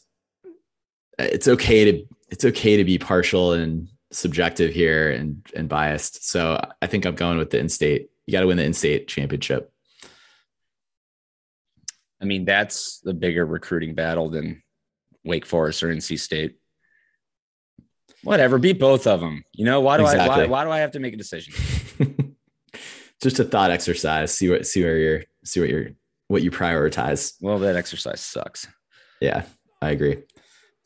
it's okay to it's okay to be partial and subjective here and and biased. So I think I'm going with the in-state. You got to win the in-state championship. I mean, that's the bigger recruiting battle than Wake Forest or NC State. Whatever, beat both of them. You know, why do I why, why do I have to make a decision? Just a thought exercise. See what see where you're see what you're what you prioritize. Well, that exercise sucks. Yeah, I agree.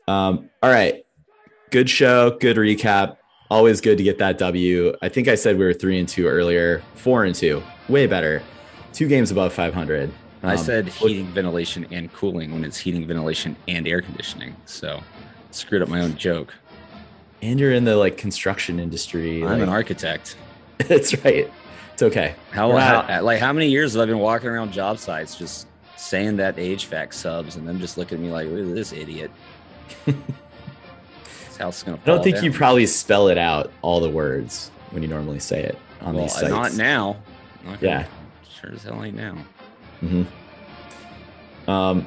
Um, all right. Good show, good recap. Always good to get that W. I think I said we were three and two earlier, four and two, way better. Two games above 500. I Um, said heating, ventilation, and cooling when it's heating, ventilation, and air conditioning. So screwed up my own joke. and you're in the like construction industry. I'm an architect. That's right. It's okay. How, how like how many years have I been walking around job sites just saying that HVAC subs and them just looking at me like, look at this idiot. this house is gonna. I don't think you probably spell it out all the words when you normally say it on well, these sites. not now. Not Yeah. sure as hell ain't now. Hmm Um,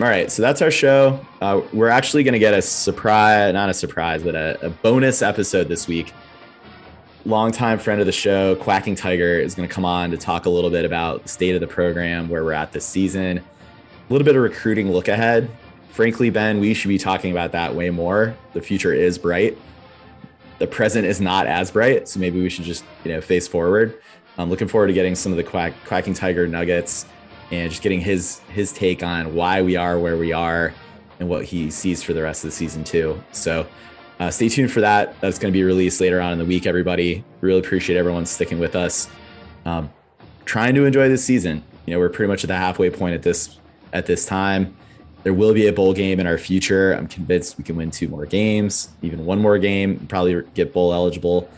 all right, so that's our show. Uh, we're actually going to get a surprise, not a surprise, but a, a bonus episode this week. Longtime friend of the show, Quacking Tiger, is going to come on to talk a little bit about the state of the program, where we're at this season, a little bit of recruiting look ahead. Frankly, Ben, we should be talking about that way more. The future is bright. The present is not as bright, so maybe we should just you know face forward. I'm looking forward to getting some of the quack, Quacking Tiger nuggets and just getting his his take on why we are where we are and what he sees for the rest of the season too. So uh, stay tuned for that. That's going to be released later on in the week. Everybody, really appreciate everyone sticking with us. Um, trying to enjoy this season. You know, we're pretty much at the halfway point at this at this time. There will be a bowl game in our future. I'm convinced we can win two more games, even one more game, probably get bowl eligible.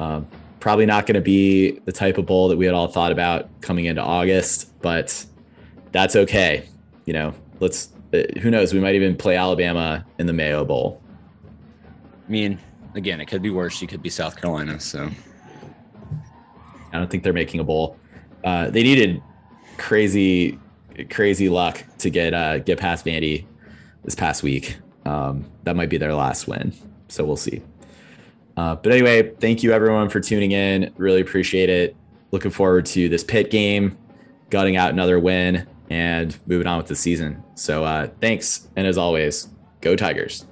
Um, probably not going to be the type of bowl that we had all thought about coming into August, but that's okay. You know, let's, uh, who knows? We might even play Alabama in the Mayo Bowl. I mean, again, it could be worse. You could be South Carolina. So I don't think they're making a bowl. Uh, they needed crazy, crazy luck to get uh, get past Vandy this past week. Um, that might be their last win, so we'll see. Uh, but anyway, thank you everyone for tuning in. Really appreciate it. Looking forward to this Pitt game, gutting out another win, and moving on with the season. So uh, thanks, and as always, go Tigers.